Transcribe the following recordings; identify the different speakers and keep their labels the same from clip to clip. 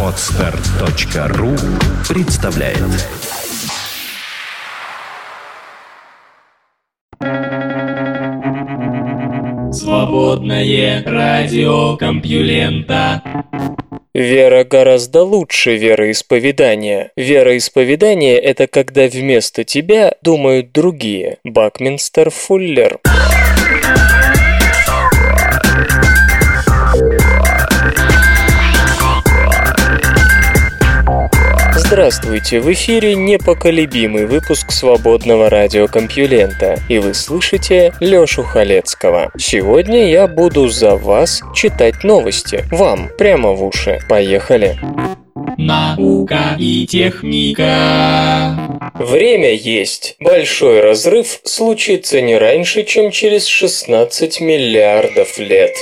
Speaker 1: Отстар.ру представляет
Speaker 2: Свободное радио Компьюлента
Speaker 3: Вера гораздо лучше вероисповедания. Вероисповедание – это когда вместо тебя думают другие. Бакминстер Фуллер. Здравствуйте, в эфире непоколебимый выпуск свободного радиокомпьюлента, и вы слышите Лёшу Халецкого. Сегодня я буду за вас читать новости, вам, прямо в уши. Поехали!
Speaker 2: Наука и техника.
Speaker 3: Время есть. Большой разрыв случится не раньше, чем через 16 миллиардов лет.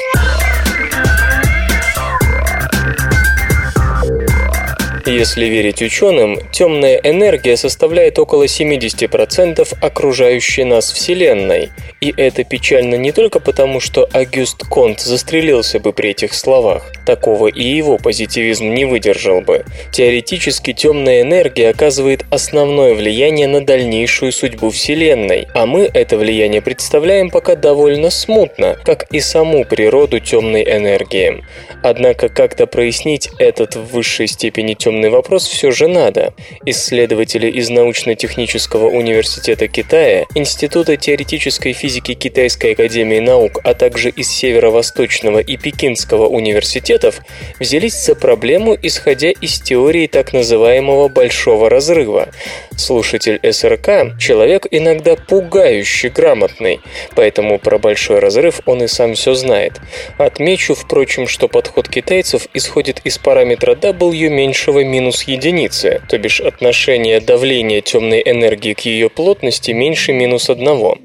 Speaker 3: Если верить ученым, темная энергия составляет около 70% окружающей нас Вселенной. И это печально не только потому, что Агюст Конт застрелился бы при этих словах. Такого и его позитивизм не выдержал бы. Теоретически темная энергия оказывает основное влияние на дальнейшую судьбу Вселенной, а мы это влияние представляем пока довольно смутно, как и саму природу темной энергии. Однако как-то прояснить этот в высшей степени темный вопрос все же надо. Исследователи из научно-технического университета Китая, Института теоретической физики Китайской академии наук, а также из Северо-Восточного и Пекинского университетов взялись за проблему, исходя из теории так называемого «большого разрыва». Слушатель СРК – человек иногда пугающе грамотный, поэтому про большой разрыв он и сам все знает. Отмечу, впрочем, что подход китайцев исходит из параметра W меньшего минус единицы, то бишь отношение давления темной энергии к ее плотности меньше минус одного.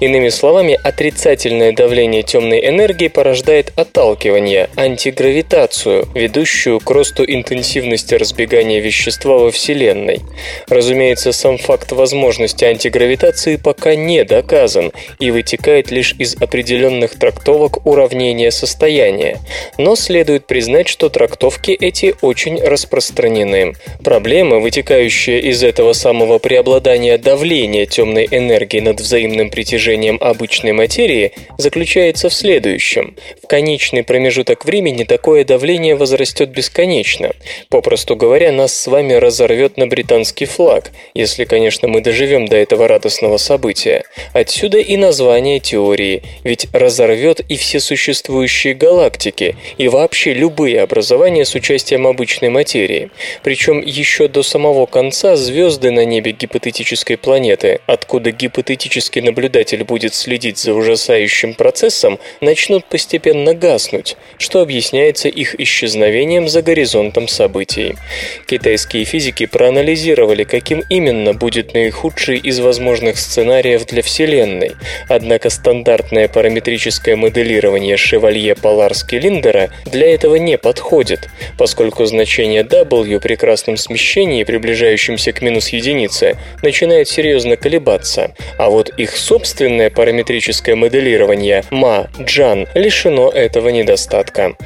Speaker 3: Иными словами, отрицательное давление темной энергии порождает отталкивание, антигравитацию, ведущую к росту интенсивности разбегания вещества во Вселенной. Разумеется, сам факт возможности антигравитации пока не доказан и вытекает лишь из определенных трактовок уравнения состояния. Но следует признать, что трактовки эти очень распространены. Проблема, вытекающая из этого самого преобладания давления темной энергии над взаимным притяжением обычной материи, заключается в следующем. В конечный промежуток времени такое давление возрастет бесконечно. Попросту говоря, нас с вами разорвет на британский флаг, если, конечно, мы доживем до этого радостного события. Отсюда и название теории, ведь разорвет и все существующие галактики, и вообще любые образования с участием обычной материи. Причем еще до самого конца звезды на небе гипотетической планеты, откуда гипотетический наблюдатель будет следить за ужасающим процессом, начнут постепенно гаснуть, что объясняется их исчезновением за горизонтом событий. Китайские физики проанализировали, каким именно будет наихудший из возможных сценариев для Вселенной, однако стандартное параметрическое моделирование Шевалье-Поларски-Линдера для этого не подходит, поскольку значение W при красном смещении, приближающемся к минус единице, начинает серьезно колебаться, а вот их собственное параметрическое моделирование ма-джан лишено этого недостатка.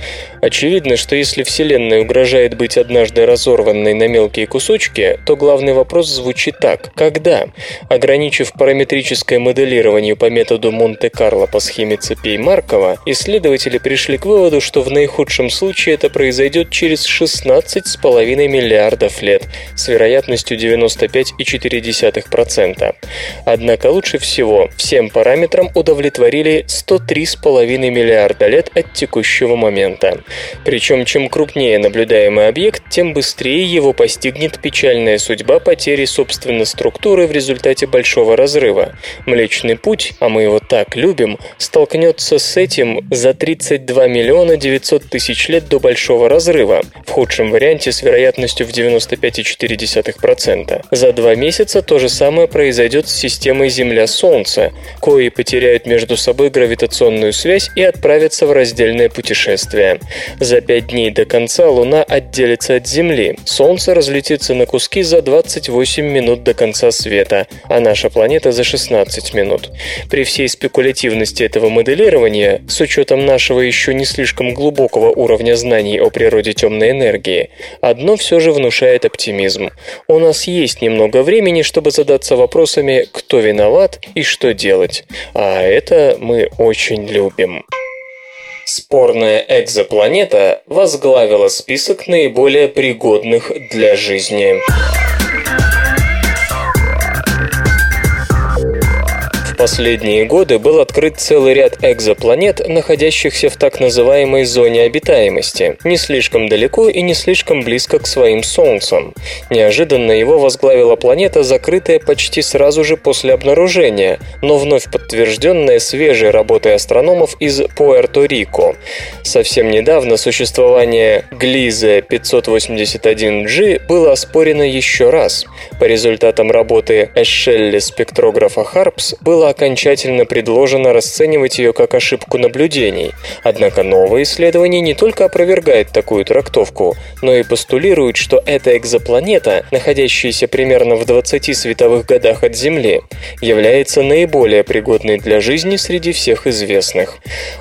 Speaker 3: Очевидно, что если Вселенная угрожает быть однажды разорванной на мелкие кусочки, то главный вопрос звучит так. Когда? Ограничив параметрическое моделирование по методу Монте-Карло по схеме цепей Маркова, исследователи пришли к выводу, что в наихудшем случае это произойдет через 16,5 миллиардов лет с вероятностью 95,4%. Однако лучше всего всем параметрам удовлетворили 103,5 миллиарда лет от текущего момента. Причем чем крупнее наблюдаемый объект, тем быстрее его постигнет печальная судьба потери собственной структуры в результате большого разрыва. Млечный путь, а мы его так любим, столкнется с этим за 32 миллиона 900 тысяч лет до большого разрыва, в худшем варианте с вероятностью в 95,4%. За два месяца то же самое произойдет с системой Земля-Солнце, кои потеряют между собой гравитационную связь и отправятся в раздельное путешествие. За пять дней до конца Луна отделится от Земли, Солнце разлетится на куски за 28 8 минут до конца света, а наша планета за 16 минут. При всей спекулятивности этого моделирования, с учетом нашего еще не слишком глубокого уровня знаний о природе темной энергии, одно все же внушает оптимизм. У нас есть немного времени, чтобы задаться вопросами, кто виноват и что делать. А это мы очень любим. Спорная экзопланета возглавила список наиболее пригодных для жизни. Последние годы был открыт целый ряд экзопланет, находящихся в так называемой зоне обитаемости, не слишком далеко и не слишком близко к своим Солнцам. Неожиданно его возглавила планета, закрытая почти сразу же после обнаружения, но вновь подтвержденная свежей работой астрономов из Пуэрто-Рико. Совсем недавно существование Глиза 581G было оспорено еще раз. По результатам работы Эшелли спектрографа Харпс было окончательно предложено расценивать ее как ошибку наблюдений. Однако новое исследование не только опровергает такую трактовку, но и постулирует, что эта экзопланета, находящаяся примерно в 20 световых годах от Земли, является наиболее пригодной для жизни среди всех известных.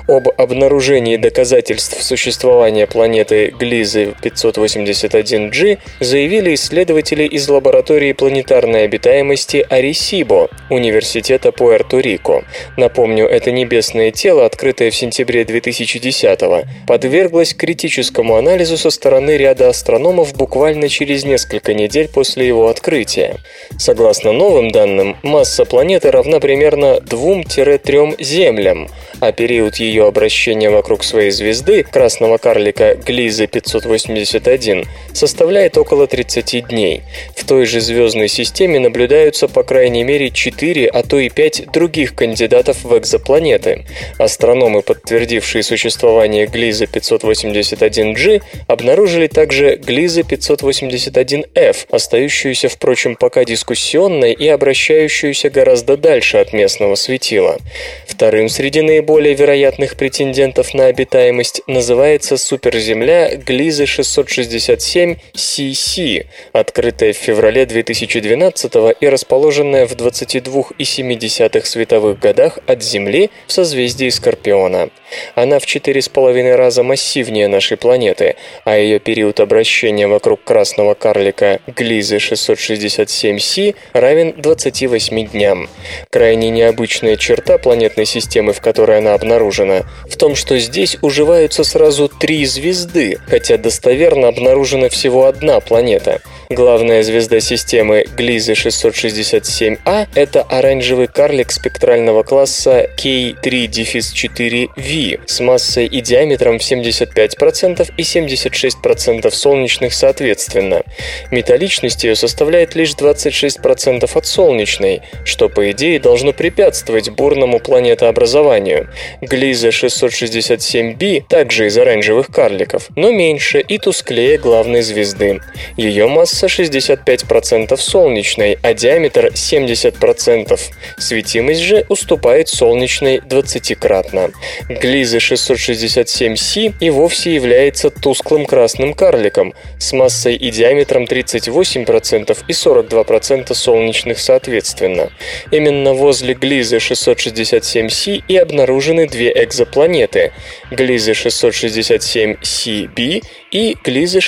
Speaker 3: Об обнаружении доказательств существования планеты Глизы 581G заявили исследователи из лаборатории планетарной обитаемости Арисибо, Университета Пуэрто Пуэрто-Рико. Напомню, это небесное тело, открытое в сентябре 2010-го, подверглось критическому анализу со стороны ряда астрономов буквально через несколько недель после его открытия. Согласно новым данным, масса планеты равна примерно 2-3 Землям, а период ее обращения вокруг своей звезды, красного карлика Глиза 581, составляет около 30 дней. В той же звездной системе наблюдаются по крайней мере 4, а то и 5 других кандидатов в экзопланеты. Астрономы, подтвердившие существование Глиза 581G, обнаружили также Глиза 581F, остающуюся, впрочем, пока дискуссионной и обращающуюся гораздо дальше от местного светила. Вторым среди наиболее вероятных претендентов на обитаемость называется суперземля Глиза 667 CC, открытая в феврале 2012 и расположенная в 22,7 световых годах от Земли в созвездии Скорпиона. Она в 4,5 раза массивнее нашей планеты, а ее период обращения вокруг красного карлика Глизы 667c равен 28 дням. Крайне необычная черта планетной системы, в которой она обнаружена, в том, что здесь уживаются сразу три звезды, хотя достоверно обнаружена всего одна планета. Главная звезда системы Глизы 667А – это оранжевый карлик спектрального класса K3-4V с массой и диаметром в 75% и 76% солнечных соответственно. Металличность ее составляет лишь 26% от солнечной, что по идее должно препятствовать бурному планетообразованию. Глиза 667b также из оранжевых карликов, но меньше и тусклее главной звезды. Ее масса 65% солнечной, а диаметр 70%. Светимость же уступает солнечной 20-кратно. Глиза 667c и вовсе является тусклым красным карликом с массой и диаметром 38% и 42% солнечных соответственно. Именно возле Глизы 667c и обнаружены две экзопланеты – Глиза 667cb и Глиза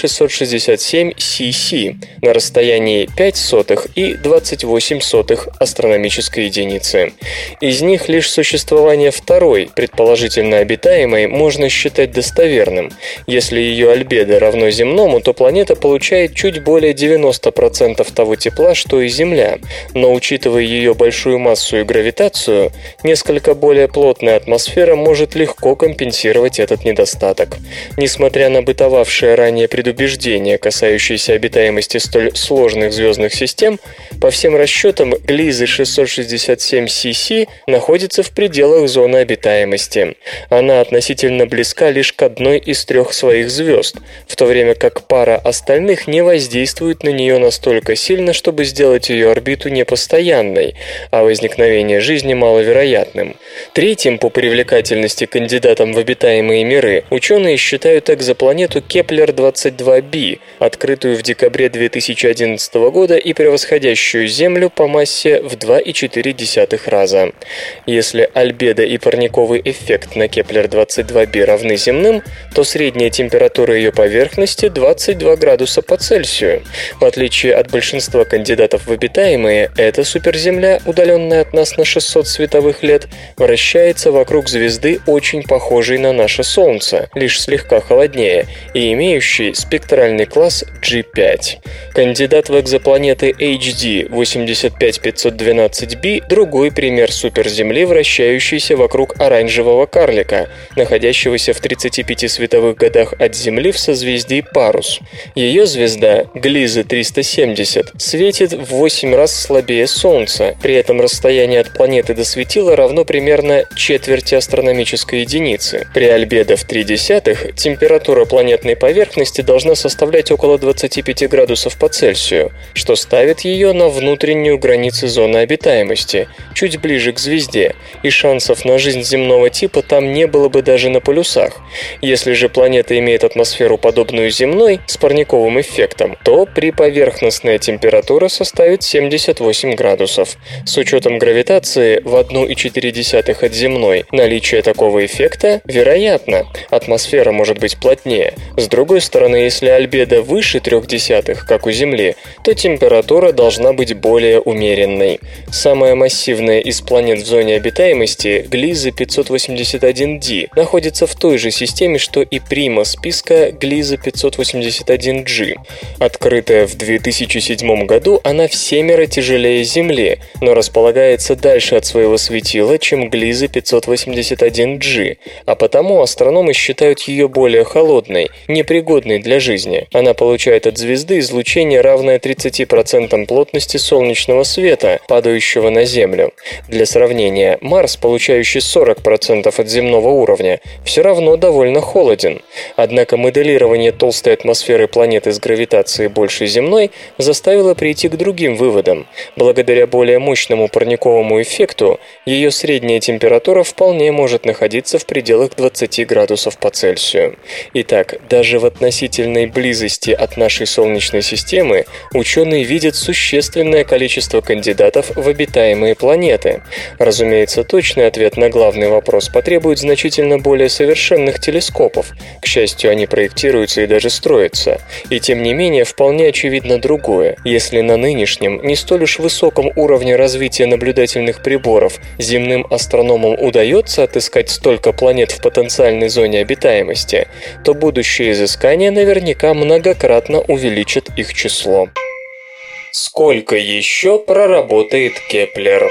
Speaker 3: 667cc на расстоянии 5 сотых и 28 сотых астрономической единицы. Из них лишь существование второй, предположительно обитаемой, можно считать достоверным. Если ее альбедо равно земному, то планета получает чуть более 90% того тепла, что и Земля. Но учитывая ее большую массу и гравитацию, несколько более плотная атмосфера может легко компенсировать этот недостаток. Несмотря на бытовавшее ранее предубеждение, касающееся обитаемости столь сложных звездных систем, по всем расчетам Глизы 667 CC находится в пределах зоны обитаемости. Она относительно близка лишь к одной из трех своих звезд, в то время как пара остальных не воздействует на нее настолько сильно, чтобы сделать ее орбиту непостоянной, а возникновение жизни маловероятным. Третьим по привлекательности кандидатом в обитаемые миры ученые считают экзопланету Кеплер-22b, открытую в декабре 2011 года и превосходящую Землю по массе в 2,4 раза. Если альбедо и парниковый эффект на Кеплер-22b равны земным, то средняя температура ее поверхности 22 градуса по Цельсию. В отличие от большинства кандидатов в обитаемые, эта суперземля, удаленная от нас на 600 световых лет, вращается вокруг звезды, очень похожей на наше Солнце, лишь слегка холоднее, и имеющей спектральный класс G5. Кандидат в экзопланеты HD 85512b – другой пример суперземли, вращающейся вокруг оранжевого карлика, находящегося в 35 световых годах от Земли в созвездии Парус. Ее звезда, Глиза 370, светит в 8 раз слабее Солнца, при этом расстояние от планеты до светила равно примерно четверти астрономической единицы. При альбедо в 3 десятых температура планетной поверхности должна составлять около 25 градусов по Цельсию, что ставит ее на внутреннюю границу зоны обитаемости, чуть ближе к звезде, и шансов на жизнь земного типа там не было бы даже на полюсах. Если же планета имеет атмосферу подобную земной с парниковым эффектом, то при поверхностная температура составит 78 градусов. С учетом гравитации в 1,4 от земной наличие такого эффекта вероятно. Атмосфера может быть плотнее. С другой стороны, если альбедо выше 0,3, как у Земли, то температура должна быть более умеренной. Самая массивная из планет в зоне обитаемости, Глиза 581d, находится в той же системе, что и прима списка Глиза 581g. Открытая в 2007 году, она в семеро тяжелее Земли, но располагается дальше от своего светила, чем Глиза 581g, а потому астрономы считают ее более холодной, непригодной для жизни. Она получает от звезды излучение, равное 30% плотности солнечного света, падающего на Землю. Для сравнения, Марс, получающий 40% от земного уровня, все равно довольно холоден. Однако моделирование толстой атмосферы планеты с гравитацией больше земной заставило прийти к другим выводам. Благодаря более мощному парниковому эффекту, ее средняя температура вполне может находиться в пределах 20 градусов по Цельсию. Итак, даже в относительной близости от нашей Солнечной системы ученые видят существенное количество кандидатов в обитаемые планеты. Разумеется, точный ответ на главный вопрос потребует значительно более совершенных телескопов. К счастью, они проектируются и даже строятся. И тем не менее, вполне очевидно другое. Если на нынешнем, не столь уж высоком уровне развития наблюдательных приборов земным астрономам удается отыскать столько планет в потенциальной зоне обитаемости, то будущие изыскания наверняка многократно увеличат их число. Сколько еще проработает Кеплер?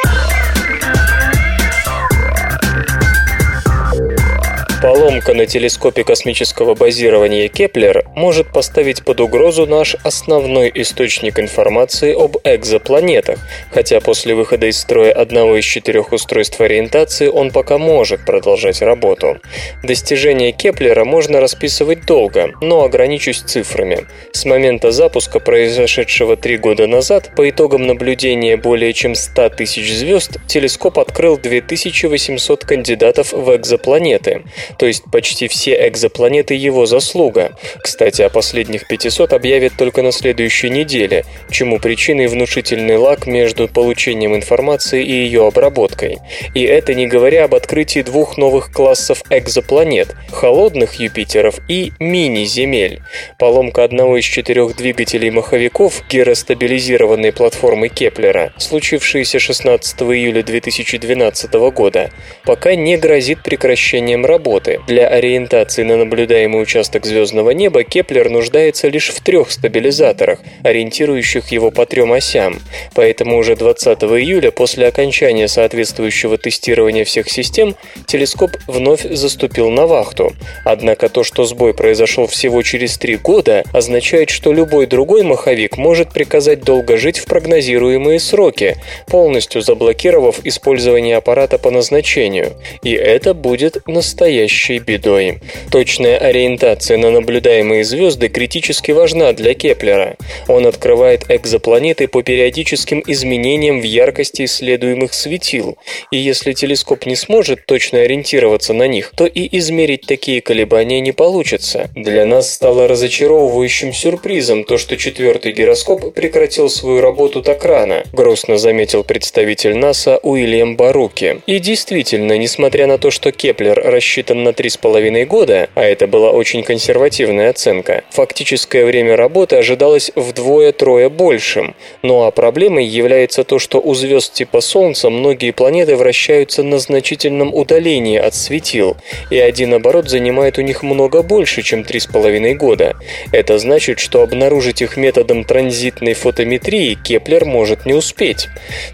Speaker 3: Поломка на телескопе космического базирования Кеплер может поставить под угрозу наш основной источник информации об экзопланетах, хотя после выхода из строя одного из четырех устройств ориентации он пока может продолжать работу. Достижения Кеплера можно расписывать долго, но ограничусь цифрами. С момента запуска, произошедшего три года назад, по итогам наблюдения более чем 100 тысяч звезд, телескоп открыл 2800 кандидатов в экзопланеты то есть почти все экзопланеты его заслуга. Кстати, о последних 500 объявят только на следующей неделе, чему причиной внушительный лаг между получением информации и ее обработкой. И это не говоря об открытии двух новых классов экзопланет – холодных Юпитеров и мини-Земель. Поломка одного из четырех двигателей маховиков гиростабилизированной платформы Кеплера, случившаяся 16 июля 2012 года, пока не грозит прекращением работы работы. Для ориентации на наблюдаемый участок звездного неба Кеплер нуждается лишь в трех стабилизаторах, ориентирующих его по трем осям. Поэтому уже 20 июля, после окончания соответствующего тестирования всех систем, телескоп вновь заступил на вахту. Однако то, что сбой произошел всего через три года, означает, что любой другой маховик может приказать долго жить в прогнозируемые сроки, полностью заблокировав использование аппарата по назначению. И это будет настоящий настоящей бедой. Точная ориентация на наблюдаемые звезды критически важна для Кеплера. Он открывает экзопланеты по периодическим изменениям в яркости исследуемых светил, и если телескоп не сможет точно ориентироваться на них, то и измерить такие колебания не получится. Для нас стало разочаровывающим сюрпризом то, что четвертый гироскоп прекратил свою работу так рано, грустно заметил представитель НАСА Уильям Баруки. И действительно, несмотря на то, что Кеплер рассчитан на 3,5 года, а это была очень консервативная оценка, фактическое время работы ожидалось вдвое-втрое большим. Ну а проблемой является то, что у звезд типа Солнца многие планеты вращаются на значительном удалении от светил, и один оборот занимает у них много больше, чем 3,5 года. Это значит, что обнаружить их методом транзитной фотометрии Кеплер может не успеть.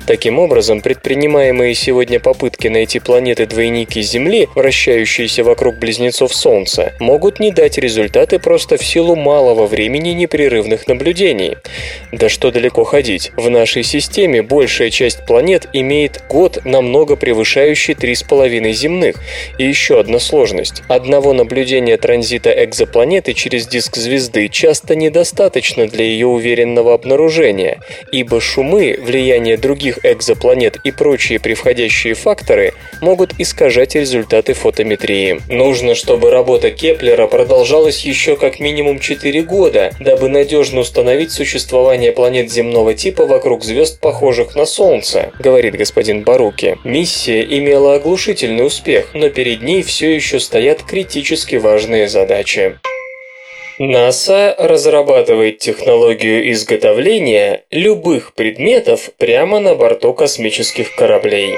Speaker 3: Таким образом, предпринимаемые сегодня попытки найти планеты-двойники Земли, вращающиеся вокруг близнецов Солнца, могут не дать результаты просто в силу малого времени непрерывных наблюдений. Да что далеко ходить. В нашей системе большая часть планет имеет год намного превышающий 3,5 земных. И еще одна сложность. Одного наблюдения транзита экзопланеты через диск звезды часто недостаточно для ее уверенного обнаружения, ибо шумы, влияние других экзопланет и прочие превходящие факторы могут искажать результаты фотометрии. Нужно, чтобы работа Кеплера продолжалась еще как минимум 4 года, дабы надежно установить существование планет земного типа вокруг звезд, похожих на Солнце, говорит господин Баруки. Миссия имела оглушительный успех, но перед ней все еще стоят критически важные задачи. НАСА разрабатывает технологию изготовления любых предметов прямо на борту космических кораблей.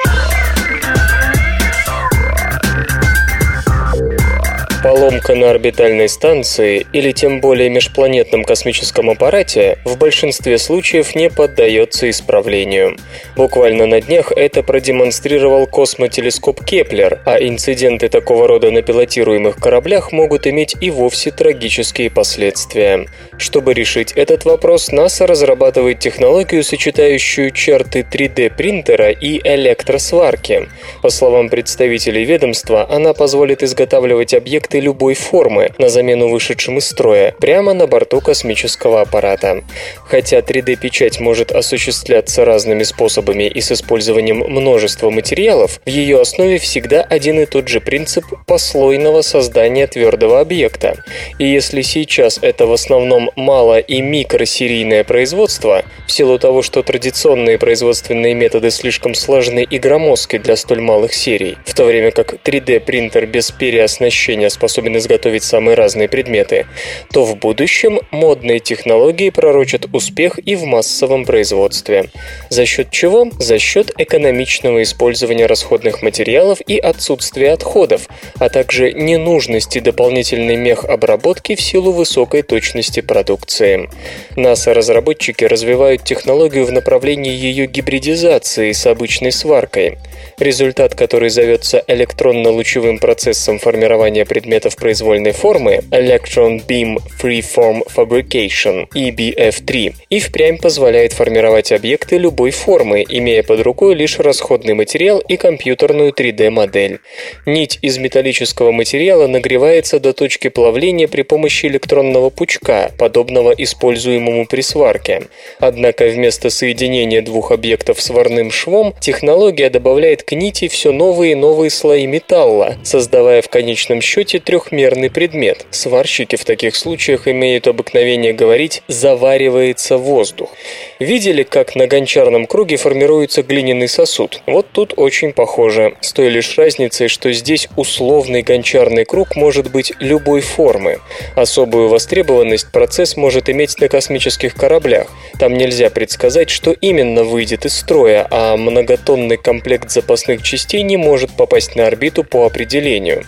Speaker 3: Поломка на орбитальной станции или тем более межпланетном космическом аппарате в большинстве случаев не поддается исправлению. Буквально на днях это продемонстрировал космотелескоп Кеплер, а инциденты такого рода на пилотируемых кораблях могут иметь и вовсе трагические последствия. Чтобы решить этот вопрос, НАСА разрабатывает технологию, сочетающую черты 3D-принтера и электросварки. По словам представителей ведомства, она позволит изготавливать объекты объекты любой формы на замену вышедшим из строя прямо на борту космического аппарата. Хотя 3D-печать может осуществляться разными способами и с использованием множества материалов, в ее основе всегда один и тот же принцип послойного создания твердого объекта. И если сейчас это в основном мало- и микросерийное производство, в силу того, что традиционные производственные методы слишком сложны и громоздки для столь малых серий, в то время как 3D-принтер без переоснащения с способен изготовить самые разные предметы, то в будущем модные технологии пророчат успех и в массовом производстве. За счет чего? За счет экономичного использования расходных материалов и отсутствия отходов, а также ненужности дополнительной мехобработки в силу высокой точности продукции. НАСА-разработчики развивают технологию в направлении ее гибридизации с обычной сваркой. Результат, который зовется электронно-лучевым процессом формирования предметов произвольной формы Electron Beam Freeform Fabrication EBF3 и впрямь позволяет формировать объекты любой формы, имея под рукой лишь расходный материал и компьютерную 3D-модель. Нить из металлического материала нагревается до точки плавления при помощи электронного пучка, подобного используемому при сварке. Однако вместо соединения двух объектов сварным швом технология добавляет к нити все новые и новые слои металла, создавая в конечном счете трехмерный предмет. Сварщики в таких случаях имеют обыкновение говорить «заваривается воздух». Видели, как на гончарном круге формируется глиняный сосуд? Вот тут очень похоже, с той лишь разницей, что здесь условный гончарный круг может быть любой формы. Особую востребованность процесс может иметь на космических кораблях. Там нельзя предсказать, что именно выйдет из строя, а многотонный комплект запасных частей не может попасть на орбиту по определению.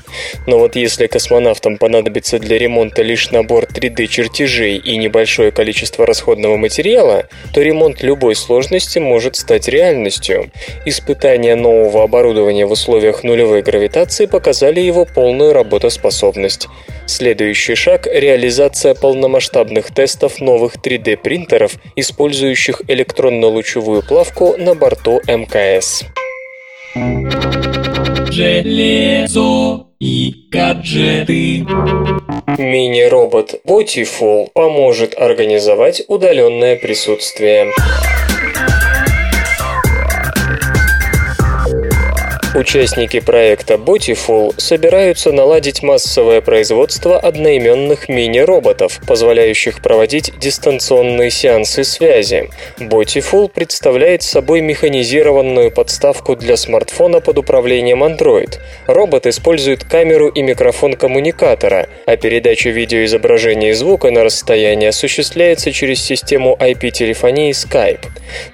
Speaker 3: Но вот если космонавтам понадобится для ремонта лишь набор 3D-чертежей и небольшое количество расходного материала, то ремонт любой сложности может стать реальностью. Испытания нового оборудования в условиях нулевой гравитации показали его полную работоспособность. Следующий шаг – реализация полномасштабных тестов новых 3D-принтеров, использующих электронно-лучевую плавку на борту МКС.
Speaker 2: Железо и гаджеты.
Speaker 3: Мини-робот Botiful поможет организовать удаленное присутствие. Участники проекта Botiful собираются наладить массовое производство одноименных мини-роботов, позволяющих проводить дистанционные сеансы связи. Botiful представляет собой механизированную подставку для смартфона под управлением Android. Робот использует камеру и микрофон коммуникатора, а передача видеоизображения и звука на расстоянии осуществляется через систему IP-телефонии Skype.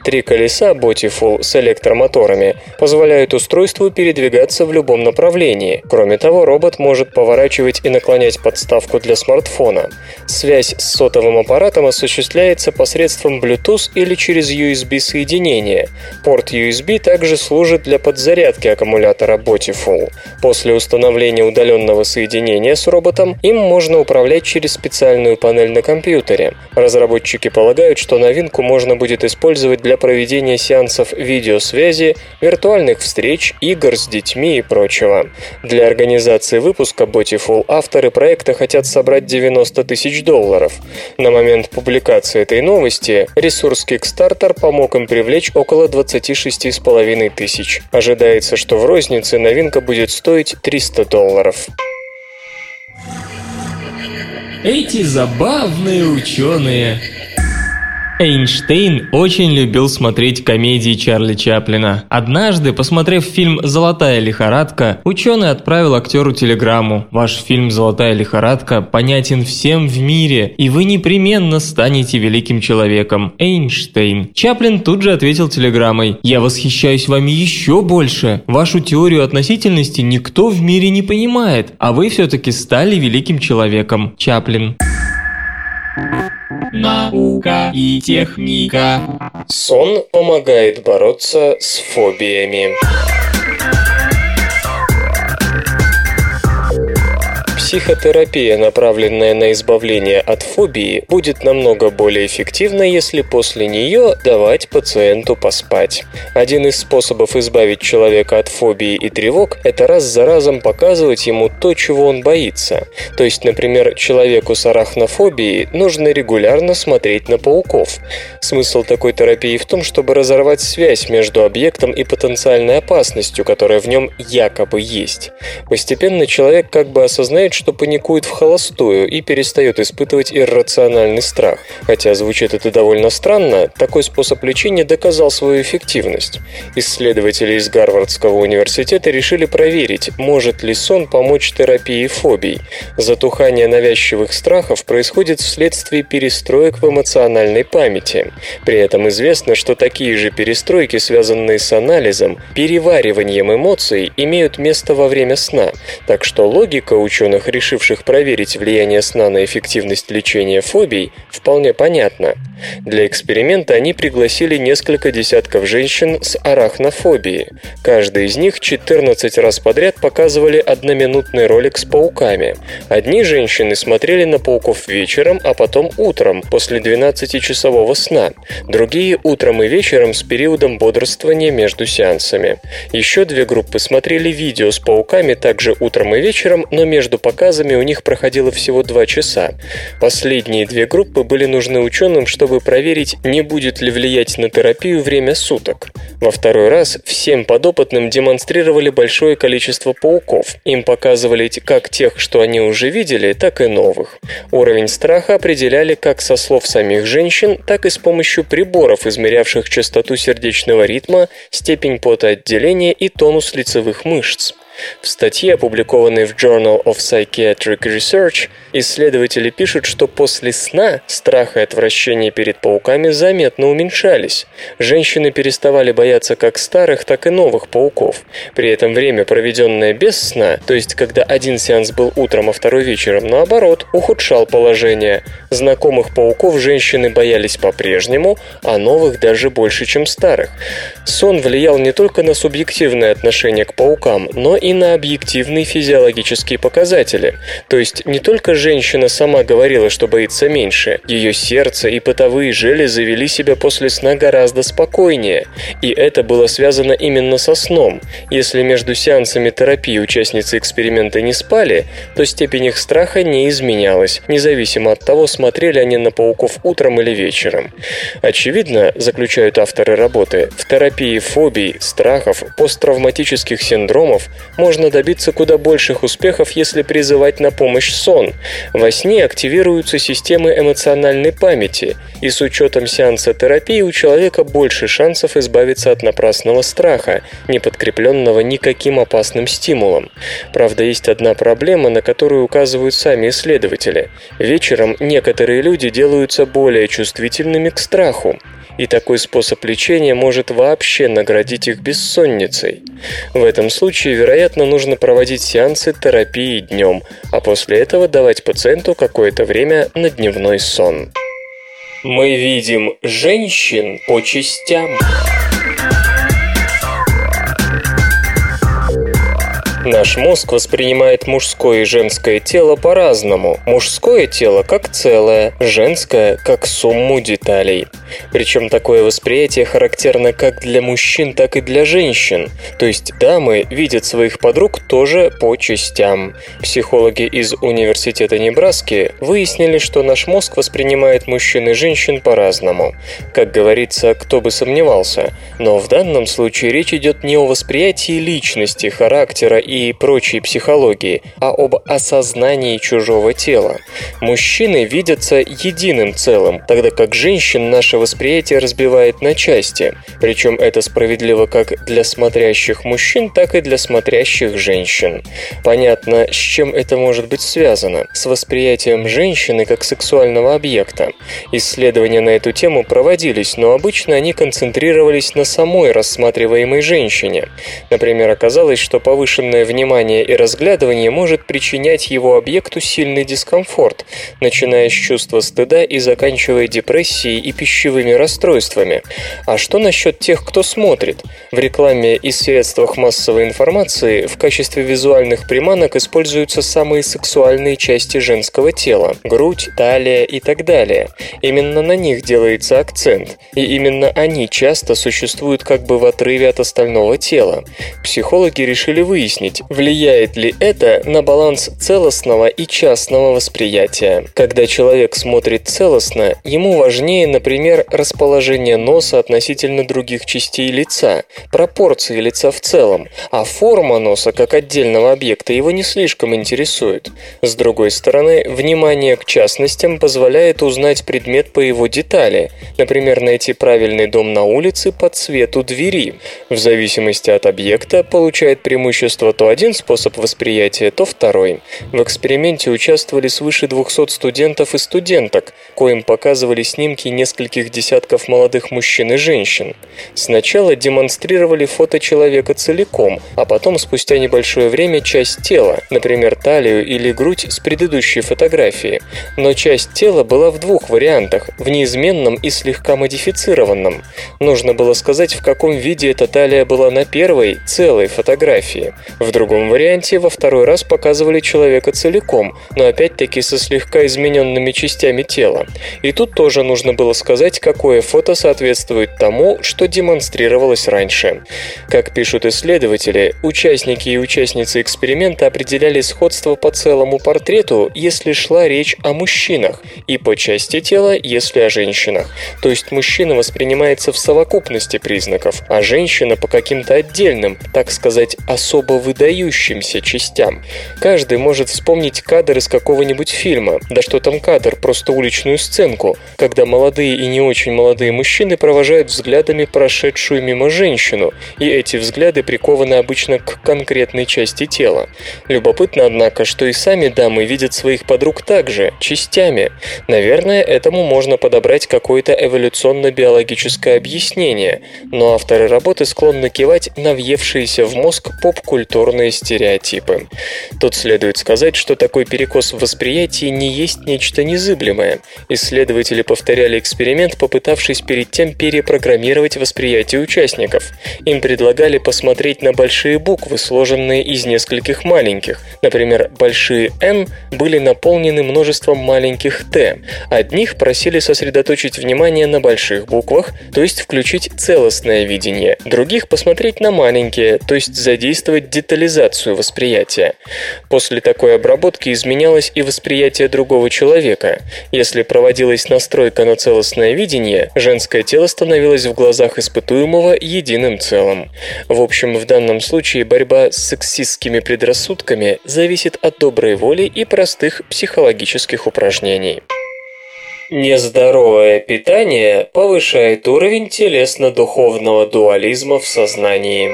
Speaker 3: Три колеса Botiful с электромоторами позволяют устройству передвигаться в любом направлении. Кроме того, робот может поворачивать и наклонять подставку для смартфона. Связь с сотовым аппаратом осуществляется посредством Bluetooth или через USB-соединение. Порт USB также служит для подзарядки аккумулятора Botiful. После установления удаленного соединения с роботом им можно управлять через специальную панель на компьютере. Разработчики полагают, что новинку можно будет использовать для проведения сеансов видеосвязи, виртуальных встреч, игр игр с детьми и прочего. Для организации выпуска Botiful авторы проекта хотят собрать 90 тысяч долларов. На момент публикации этой новости ресурс Kickstarter помог им привлечь около 26,5 тысяч. Ожидается, что в рознице новинка будет стоить 300 долларов.
Speaker 2: Эти забавные ученые Эйнштейн очень любил смотреть комедии Чарли Чаплина. Однажды, посмотрев фильм «Золотая лихорадка», ученый отправил актеру телеграмму. «Ваш фильм «Золотая лихорадка» понятен всем в мире, и вы непременно станете великим человеком. Эйнштейн». Чаплин тут же ответил телеграммой. «Я восхищаюсь вами еще больше. Вашу теорию относительности никто в мире не понимает, а вы все-таки стали великим человеком. Чаплин». Наука и техника.
Speaker 3: Сон помогает бороться с фобиями. Психотерапия, направленная на избавление от фобии, будет намного более эффективна, если после нее давать пациенту поспать. Один из способов избавить человека от фобии и тревог – это раз за разом показывать ему то, чего он боится. То есть, например, человеку с арахнофобией нужно регулярно смотреть на пауков. Смысл такой терапии в том, чтобы разорвать связь между объектом и потенциальной опасностью, которая в нем якобы есть. Постепенно человек как бы осознает, что паникует в холостую и перестает испытывать иррациональный страх. Хотя звучит это довольно странно, такой способ лечения доказал свою эффективность. Исследователи из Гарвардского университета решили проверить, может ли сон помочь терапии фобий. Затухание навязчивых страхов происходит вследствие перестроек в эмоциональной памяти. При этом известно, что такие же перестройки, связанные с анализом, перевариванием эмоций, имеют место во время сна. Так что логика ученых решивших проверить влияние сна на эффективность лечения фобий, вполне понятна. Для эксперимента они пригласили несколько десятков женщин с арахнофобией. Каждая из них 14 раз подряд показывали одноминутный ролик с пауками. Одни женщины смотрели на пауков вечером, а потом утром, после 12-часового сна. Другие – утром и вечером с периодом бодрствования между сеансами. Еще две группы смотрели видео с пауками также утром и вечером, но между показами показами у них проходило всего два часа. Последние две группы были нужны ученым, чтобы проверить, не будет ли влиять на терапию время суток. Во второй раз всем подопытным демонстрировали большое количество пауков. Им показывали как тех, что они уже видели, так и новых. Уровень страха определяли как со слов самих женщин, так и с помощью приборов, измерявших частоту сердечного ритма, степень потоотделения и тонус лицевых мышц. В статье, опубликованной в Journal of Psychiatric Research, исследователи пишут, что после сна страх и отвращение перед пауками заметно уменьшались. Женщины переставали бояться как старых, так и новых пауков. При этом время, проведенное без сна, то есть когда один сеанс был утром, а второй вечером, наоборот, ухудшал положение. Знакомых пауков женщины боялись по-прежнему, а новых даже больше, чем старых. Сон влиял не только на субъективное отношение к паукам, но и и на объективные физиологические показатели. То есть не только женщина сама говорила, что боится меньше, ее сердце и потовые железы вели себя после сна гораздо спокойнее. И это было связано именно со сном. Если между сеансами терапии участницы эксперимента не спали, то степень их страха не изменялась, независимо от того, смотрели они на пауков утром или вечером. Очевидно, заключают авторы работы, в терапии фобий, страхов, посттравматических синдромов можно добиться куда больших успехов, если призывать на помощь сон. Во сне активируются системы эмоциональной памяти, и с учетом сеанса терапии у человека больше шансов избавиться от напрасного страха, не подкрепленного никаким опасным стимулом. Правда, есть одна проблема, на которую указывают сами исследователи. Вечером некоторые люди делаются более чувствительными к страху и такой способ лечения может вообще наградить их бессонницей. В этом случае, вероятно, нужно проводить сеансы терапии днем, а после этого давать пациенту какое-то время на дневной сон. Мы видим женщин по частям. Наш мозг воспринимает мужское и женское тело по-разному. Мужское тело как целое, женское как сумму деталей. Причем такое восприятие характерно как для мужчин, так и для женщин. То есть дамы видят своих подруг тоже по частям. Психологи из Университета Небраски выяснили, что наш мозг воспринимает мужчин и женщин по-разному. Как говорится, кто бы сомневался. Но в данном случае речь идет не о восприятии личности, характера прочей психологии, а об осознании чужого тела. Мужчины видятся единым целым, тогда как женщин наше восприятие разбивает на части. Причем это справедливо как для смотрящих мужчин, так и для смотрящих женщин. Понятно, с чем это может быть связано. С восприятием женщины как сексуального объекта. Исследования на эту тему проводились, но обычно они концентрировались на самой рассматриваемой женщине. Например, оказалось, что повышенная пристальное внимание и разглядывание может причинять его объекту сильный дискомфорт, начиная с чувства стыда и заканчивая депрессией и пищевыми расстройствами. А что насчет тех, кто смотрит? В рекламе и средствах массовой информации в качестве визуальных приманок используются самые сексуальные части женского тела – грудь, талия и так далее. Именно на них делается акцент, и именно они часто существуют как бы в отрыве от остального тела. Психологи решили выяснить, выяснить, влияет ли это на баланс целостного и частного восприятия. Когда человек смотрит целостно, ему важнее, например, расположение носа относительно других частей лица, пропорции лица в целом, а форма носа как отдельного объекта его не слишком интересует. С другой стороны, внимание к частностям позволяет узнать предмет по его детали, например, найти правильный дом на улице по цвету двери. В зависимости от объекта получает преимущество то один способ восприятия, то второй. В эксперименте участвовали свыше 200 студентов и студенток, коим показывали снимки нескольких десятков молодых мужчин и женщин. Сначала демонстрировали фото человека целиком, а потом спустя небольшое время часть тела, например, талию или грудь с предыдущей фотографии. Но часть тела была в двух вариантах, в неизменном и слегка модифицированном. Нужно было сказать, в каком виде эта талия была на первой, целой фотографии. В в другом варианте во второй раз показывали человека целиком, но опять-таки со слегка измененными частями тела. И тут тоже нужно было сказать, какое фото соответствует тому, что демонстрировалось раньше. Как пишут исследователи, участники и участницы эксперимента определяли сходство по целому портрету, если шла речь о мужчинах, и по части тела, если о женщинах. То есть мужчина воспринимается в совокупности признаков, а женщина по каким-то отдельным, так сказать, особо выдающимся выдающимся частям. Каждый может вспомнить кадр из какого-нибудь фильма, да что там кадр, просто уличную сценку, когда молодые и не очень молодые мужчины провожают взглядами прошедшую мимо женщину, и эти взгляды прикованы обычно к конкретной части тела. Любопытно, однако, что и сами дамы видят своих подруг также, частями. Наверное, этому можно подобрать какое-то эволюционно-биологическое объяснение, но авторы работы склонны кивать на въевшиеся в мозг поп-культуру иллюзорные стереотипы. Тут следует сказать, что такой перекос в восприятии не есть нечто незыблемое. Исследователи повторяли эксперимент, попытавшись перед тем перепрограммировать восприятие участников. Им предлагали посмотреть на большие буквы, сложенные из нескольких маленьких. Например, большие «Н» были наполнены множеством маленьких «Т». Одних просили сосредоточить внимание на больших буквах, то есть включить целостное видение. Других посмотреть на маленькие, то есть задействовать детализацию восприятия. После такой обработки изменялось и восприятие другого человека. Если проводилась настройка на целостное видение, женское тело становилось в глазах испытуемого единым целым. В общем, в данном случае борьба с сексистскими предрассудками зависит от доброй воли и простых психологических упражнений. Нездоровое питание повышает уровень телесно-духовного дуализма в сознании.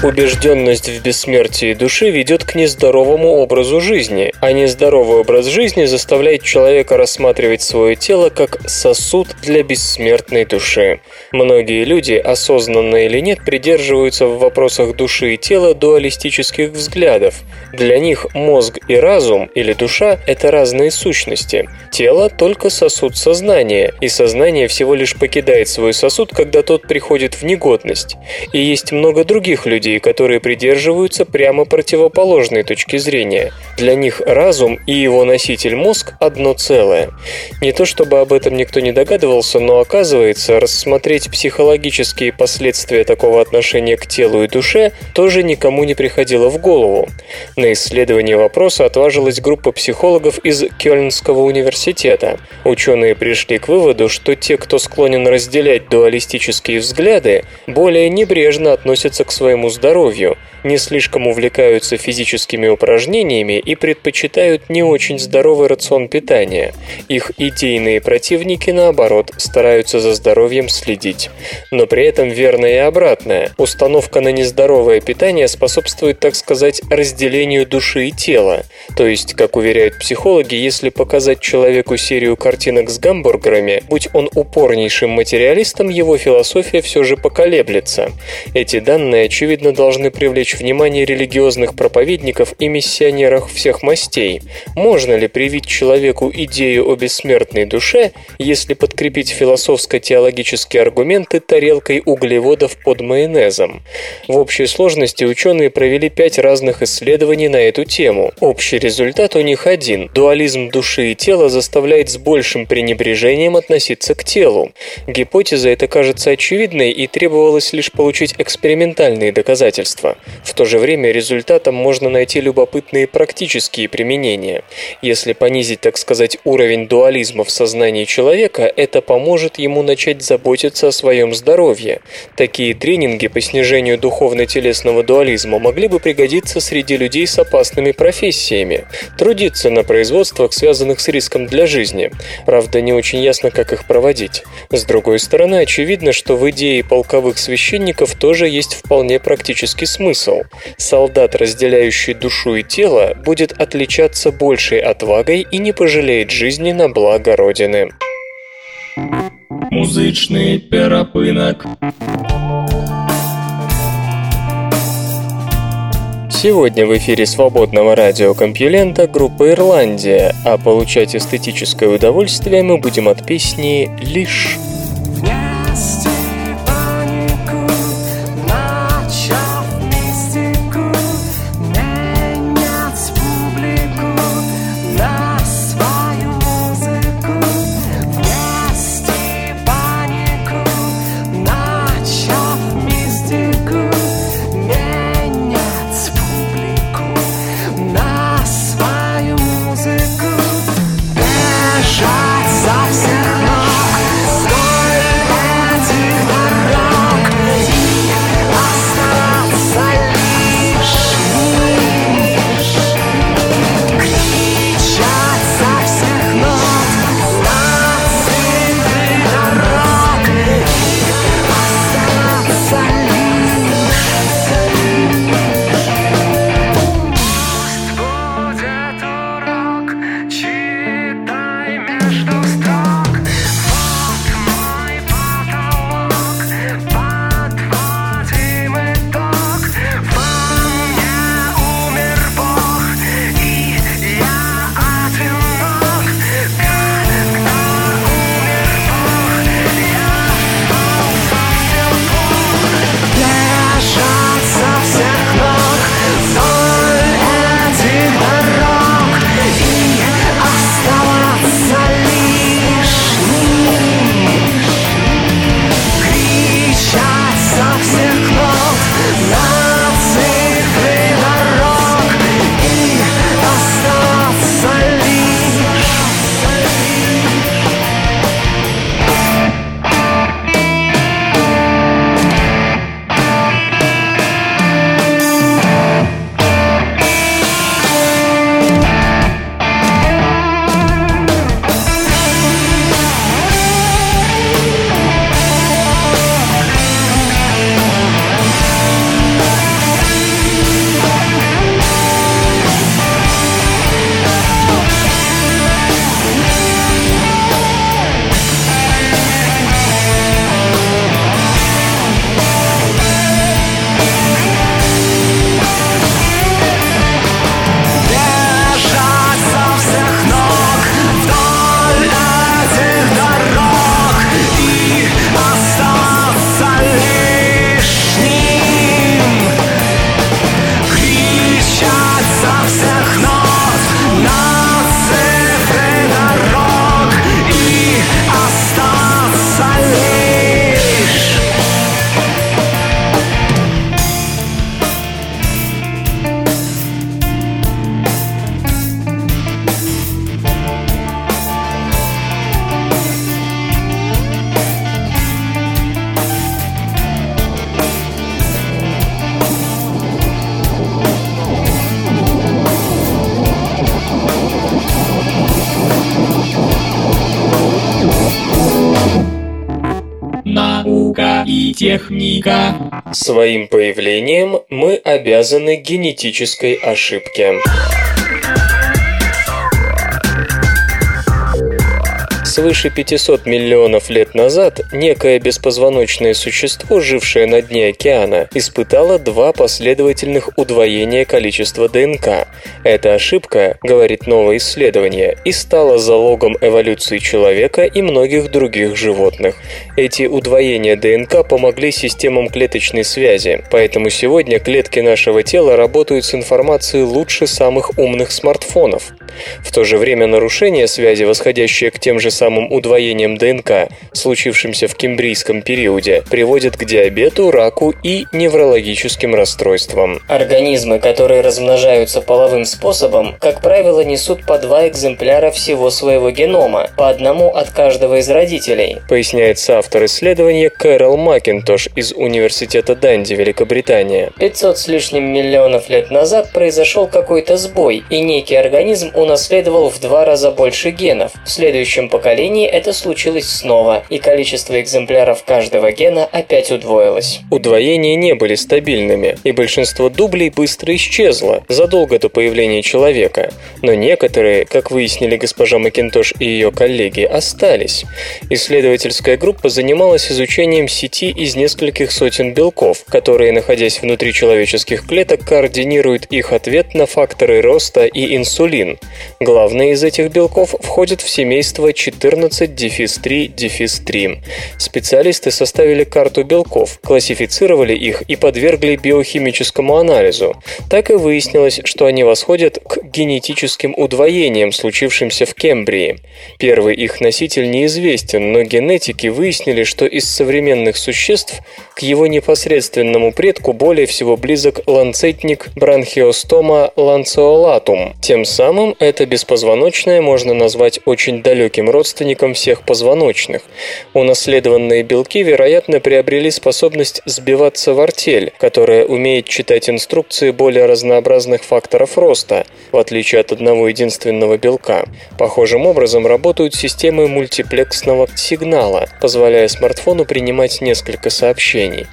Speaker 3: Убежденность в бессмертии души ведет к нездоровому образу жизни, а нездоровый образ жизни заставляет человека рассматривать свое тело как сосуд для бессмертной души. Многие люди, осознанно или нет, придерживаются в вопросах души и тела дуалистических взглядов. Для них мозг и разум или душа – это разные сущности. Тело – только сосуд сознания, и сознание всего лишь покидает свой сосуд, когда тот приходит в негодность. И есть много других людей, людей, которые придерживаются прямо противоположной точки зрения. Для них разум и его носитель мозг одно целое. Не то чтобы об этом никто не догадывался, но оказывается, рассмотреть психологические последствия такого отношения к телу и душе тоже никому не приходило в голову. На исследование вопроса отважилась группа психологов из Кёльнского университета. Ученые пришли к выводу, что те, кто склонен разделять дуалистические взгляды, более небрежно относятся к своему здоровью, здоровью – не слишком увлекаются физическими упражнениями и предпочитают не очень здоровый рацион питания. Их идейные противники, наоборот, стараются за здоровьем следить. Но при этом верно и обратное. Установка на нездоровое питание способствует, так сказать, разделению души и тела. То есть, как уверяют психологи, если показать человеку серию картинок с гамбургерами, будь он упорнейшим материалистом, его философия все же поколеблется. Эти данные, очевидно, должны привлечь внимание религиозных проповедников и миссионеров всех мастей. Можно ли привить человеку идею о бессмертной душе, если подкрепить философско-теологические аргументы тарелкой углеводов под майонезом? В общей сложности ученые провели пять разных исследований на эту тему. Общий результат у них один. Дуализм души и тела заставляет с большим пренебрежением относиться к телу. Гипотеза эта кажется очевидной и требовалось лишь получить экспериментальные доказательства. В то же время результатом можно найти любопытные практические применения. Если понизить, так сказать, уровень дуализма в сознании человека, это поможет ему начать заботиться о своем здоровье. Такие тренинги по снижению духовно-телесного дуализма могли бы пригодиться среди людей с опасными профессиями. Трудиться на производствах, связанных с риском для жизни. Правда, не очень ясно, как их проводить. С другой стороны, очевидно, что в идее полковых священников тоже есть вполне практический смысл. Солдат, разделяющий душу и тело, будет отличаться большей отвагой и не пожалеет жизни на благо Родины.
Speaker 1: Музычный перапынок.
Speaker 3: Сегодня в эфире свободного радиокомпьюлента группа «Ирландия», а получать эстетическое удовольствие мы будем от песни «Лишь». Своим появлением мы обязаны генетической ошибке. Свыше 500 миллионов лет назад некое беспозвоночное существо, жившее на дне океана, испытало два последовательных удвоения количества ДНК. Эта ошибка, говорит новое исследование, и стала залогом эволюции человека и многих других животных. Эти удвоения ДНК помогли системам клеточной связи, поэтому сегодня клетки нашего тела работают с информацией лучше самых умных смартфонов. В то же время нарушение связи, восходящее к тем же самым самым удвоением ДНК, случившимся в кембрийском периоде, приводит к диабету, раку и неврологическим расстройствам.
Speaker 4: Организмы, которые размножаются половым способом, как правило, несут по два экземпляра всего своего генома, по одному от каждого из родителей.
Speaker 3: Поясняет соавтор исследования Кэрол Макинтош из Университета Данди, Великобритания.
Speaker 4: 500 с лишним миллионов лет назад произошел какой-то сбой, и некий организм унаследовал в два раза больше генов. В следующем поколении поколении это случилось снова, и количество экземпляров каждого гена опять удвоилось.
Speaker 3: Удвоения не были стабильными, и большинство дублей быстро исчезло задолго до появления человека. Но некоторые, как выяснили госпожа Макинтош и ее коллеги, остались. Исследовательская группа занималась изучением сети из нескольких сотен белков, которые, находясь внутри человеческих клеток, координируют их ответ на факторы роста и инсулин. Главные из этих белков входят в семейство 14 14-3-3. Специалисты составили карту белков, классифицировали их и подвергли биохимическому анализу. Так и выяснилось, что они восходят к генетическим удвоениям, случившимся в Кембрии. Первый их носитель неизвестен, но генетики выяснили, что из современных существ к его непосредственному предку более всего близок ланцетник бронхиостома ланцеолатум. Тем самым это беспозвоночное можно назвать очень далеким родственником родственником всех позвоночных. Унаследованные белки, вероятно, приобрели способность сбиваться в артель, которая умеет читать инструкции более разнообразных факторов роста, в отличие от одного единственного белка. Похожим образом работают системы мультиплексного сигнала, позволяя смартфону принимать несколько сообщений.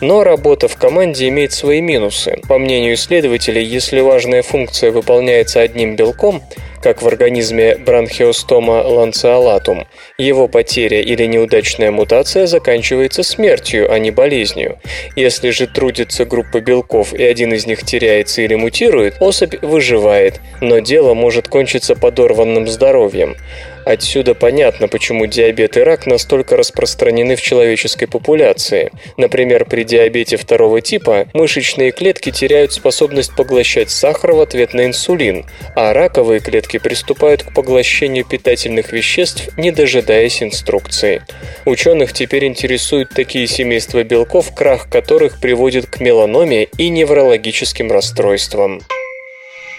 Speaker 3: Но работа в команде имеет свои минусы. По мнению исследователей, если важная функция выполняется одним белком, как в организме бронхиостома ланцеолатум, его потеря или неудачная мутация заканчивается смертью, а не болезнью. Если же трудится группа белков и один из них теряется или мутирует, особь выживает, но дело может кончиться подорванным здоровьем. Отсюда понятно, почему диабет и рак настолько распространены в человеческой популяции. Например, при диабете второго типа мышечные клетки теряют способность поглощать сахар в ответ на инсулин, а раковые клетки приступают к поглощению питательных веществ, не дожидаясь инструкции. Ученых теперь интересуют такие семейства белков, крах которых приводит к меланоме и неврологическим расстройствам.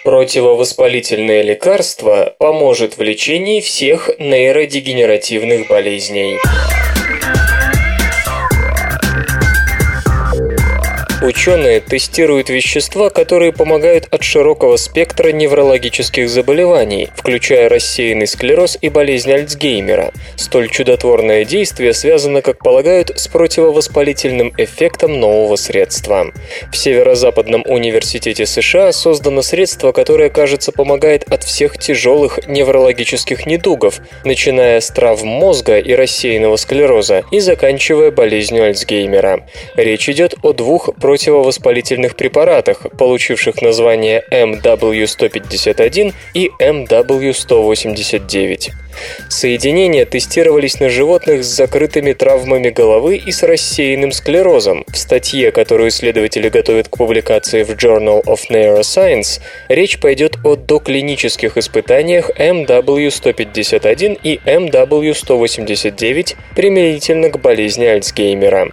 Speaker 4: Противовоспалительное лекарство поможет в лечении всех нейродегенеративных болезней.
Speaker 3: Ученые тестируют вещества, которые помогают от широкого спектра неврологических заболеваний, включая рассеянный склероз и болезнь Альцгеймера. Столь чудотворное действие связано, как полагают, с противовоспалительным эффектом нового средства. В Северо-Западном университете США создано средство, которое, кажется, помогает от всех тяжелых неврологических недугов, начиная с травм мозга и рассеянного склероза и заканчивая болезнью Альцгеймера. Речь идет о двух противовоспалительных препаратах, получивших название MW151 и MW189. Соединения тестировались на животных с закрытыми травмами головы и с рассеянным склерозом. В статье, которую исследователи готовят к публикации в Journal of Neuroscience, речь пойдет о доклинических испытаниях MW151 и MW189 применительно к болезни Альцгеймера.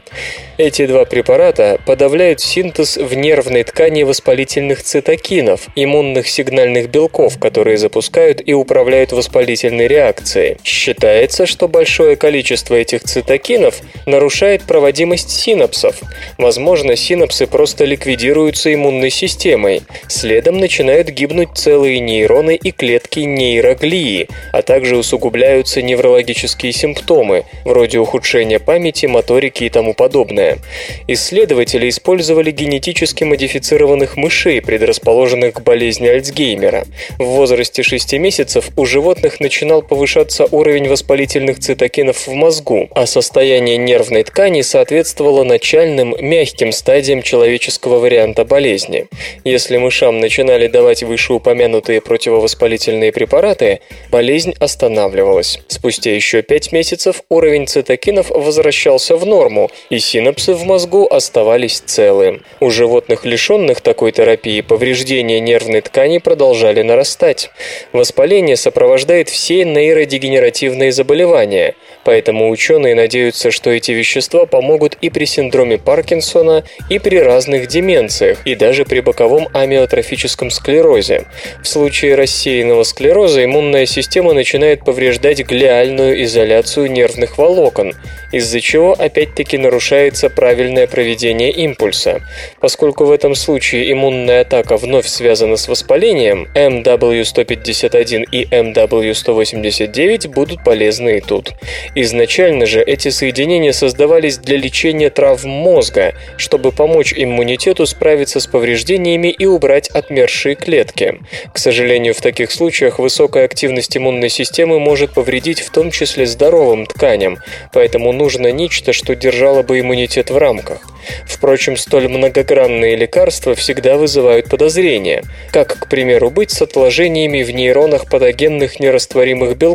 Speaker 3: Эти два препарата подавляют синтез в нервной ткани воспалительных цитокинов, иммунных сигнальных белков, которые запускают и управляют воспалительной реакцией. Считается, что большое количество этих цитокинов нарушает проводимость синапсов. Возможно, синапсы просто ликвидируются иммунной системой. Следом начинают гибнуть целые нейроны и клетки нейроглии, а также усугубляются неврологические симптомы, вроде ухудшения памяти, моторики и тому подобное. Исследователи использовали генетически модифицированных мышей, предрасположенных к болезни Альцгеймера. В возрасте 6 месяцев у животных начинал повышаться уровень воспалительных цитокинов в мозгу, а состояние нервной ткани соответствовало начальным мягким стадиям человеческого варианта болезни. Если мышам начинали давать вышеупомянутые противовоспалительные препараты, болезнь останавливалась. Спустя еще 5 месяцев уровень цитокинов возвращался в норму, и синапсы в мозгу оставались целы. У животных, лишенных такой терапии, повреждения нервной ткани продолжали нарастать. Воспаление сопровождает все нейродегенеративные заболевания, поэтому ученые надеются, что эти вещества помогут и при синдроме Паркинсона, и при разных деменциях, и даже при боковом амиотрофическом склерозе. В случае рассеянного склероза иммунная система начинает повреждать глиальную изоляцию нервных волокон, из-за чего опять-таки нарушается правильное проведение импульса. Поскольку в этом случае иммунная атака вновь связана с воспалением, MW151 и MW189 будут полезны и тут. Изначально же эти соединения создавались для лечения травм мозга, чтобы помочь иммунитету справиться с повреждениями и убрать отмершие клетки. К сожалению, в таких случаях высокая активность иммунной системы может повредить в том числе здоровым тканям, поэтому нужно нечто, что держало бы иммунитет в рамках. Впрочем, столь многогранные лекарства всегда вызывают подозрения, как, к примеру, быть с отложениями в нейронах патогенных нерастворимых белков,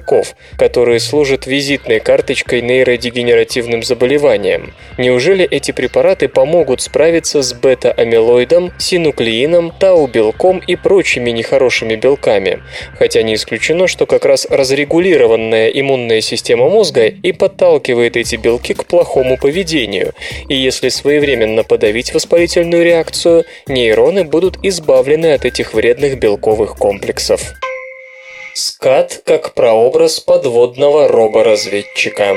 Speaker 3: которые служат визитной карточкой нейродегенеративным заболеваниям. Неужели эти препараты помогут справиться с бета-амилоидом, синуклеином, тау-белком и прочими нехорошими белками? Хотя не исключено, что как раз разрегулированная иммунная система мозга и подталкивает эти белки к плохому поведению, и если своевременно подавить воспалительную реакцию, нейроны будут избавлены от этих вредных белковых комплексов. Скат как прообраз подводного роборазведчика.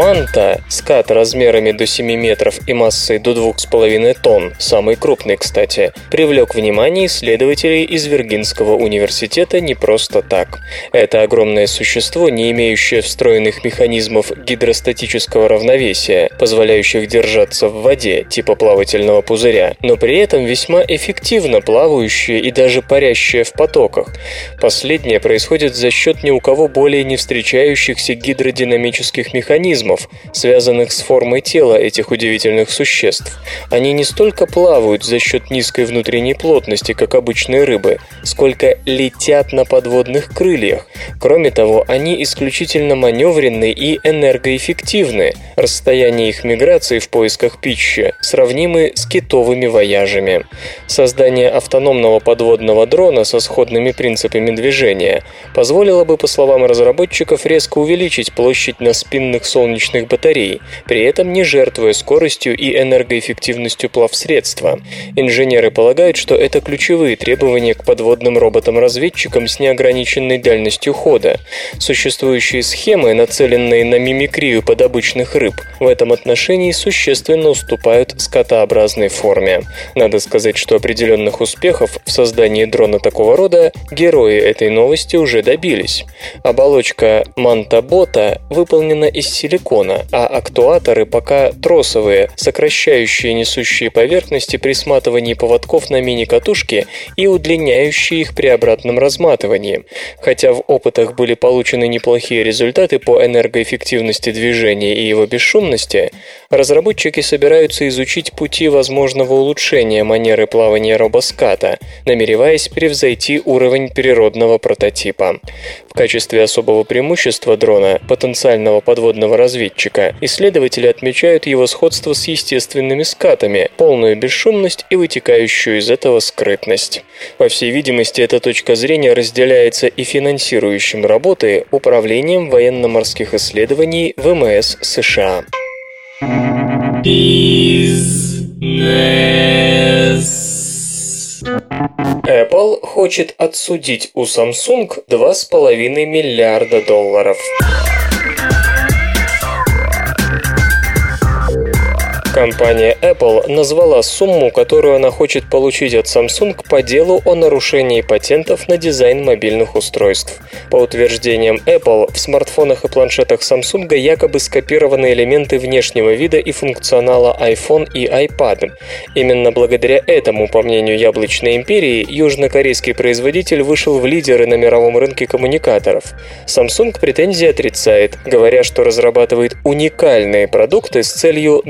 Speaker 3: Манта, скат размерами до 7 метров и массой до 2,5 тонн, самый крупный, кстати, привлек внимание исследователей из Виргинского университета не просто так. Это огромное существо, не имеющее встроенных механизмов гидростатического равновесия, позволяющих держаться в воде, типа плавательного пузыря, но при этом весьма эффективно плавающее и даже парящее в потоках. Последнее происходит за счет ни у кого более не встречающихся гидродинамических механизмов, механизмов, связанных с формой тела этих удивительных существ. Они не столько плавают за счет низкой внутренней плотности, как обычные рыбы, сколько летят на подводных крыльях. Кроме того, они исключительно маневренны и энергоэффективны. Расстояние их миграции в поисках пищи сравнимы с китовыми вояжами. Создание автономного подводного дрона со сходными принципами движения позволило бы, по словам разработчиков, резко увеличить площадь на спинных солнечных солнечных батарей, при этом не жертвуя скоростью и энергоэффективностью плавсредства. Инженеры полагают, что это ключевые требования к подводным роботам-разведчикам с неограниченной дальностью хода. Существующие схемы, нацеленные на мимикрию подобычных рыб, в этом отношении существенно уступают скотообразной форме. Надо сказать, что определенных успехов в создании дрона такого рода герои этой новости уже добились. Оболочка манта-бота выполнена из силикона, силикона, а актуаторы пока тросовые, сокращающие несущие поверхности при сматывании поводков на мини-катушке и удлиняющие их при обратном разматывании. Хотя в опытах были получены неплохие результаты по энергоэффективности движения и его бесшумности, разработчики собираются изучить пути возможного улучшения манеры плавания робоската, намереваясь превзойти уровень природного прототипа. В качестве особого преимущества дрона, потенциального подводного разведчика, исследователи отмечают его сходство с естественными скатами, полную бесшумность и вытекающую из этого скрытность. По всей видимости, эта точка зрения разделяется и финансирующим работы Управлением военно-морских исследований ВМС США. Apple хочет отсудить у Samsung 2,5 миллиарда долларов. Компания Apple назвала сумму, которую она хочет получить от Samsung по делу о нарушении патентов на дизайн мобильных устройств. По утверждениям Apple, в смартфонах и планшетах Samsung якобы скопированы элементы внешнего вида и функционала iPhone и iPad. Именно благодаря этому, по мнению Яблочной империи, южнокорейский производитель вышел в лидеры на мировом рынке коммуникаторов. Samsung претензии отрицает, говоря, что разрабатывает уникальные продукты с целью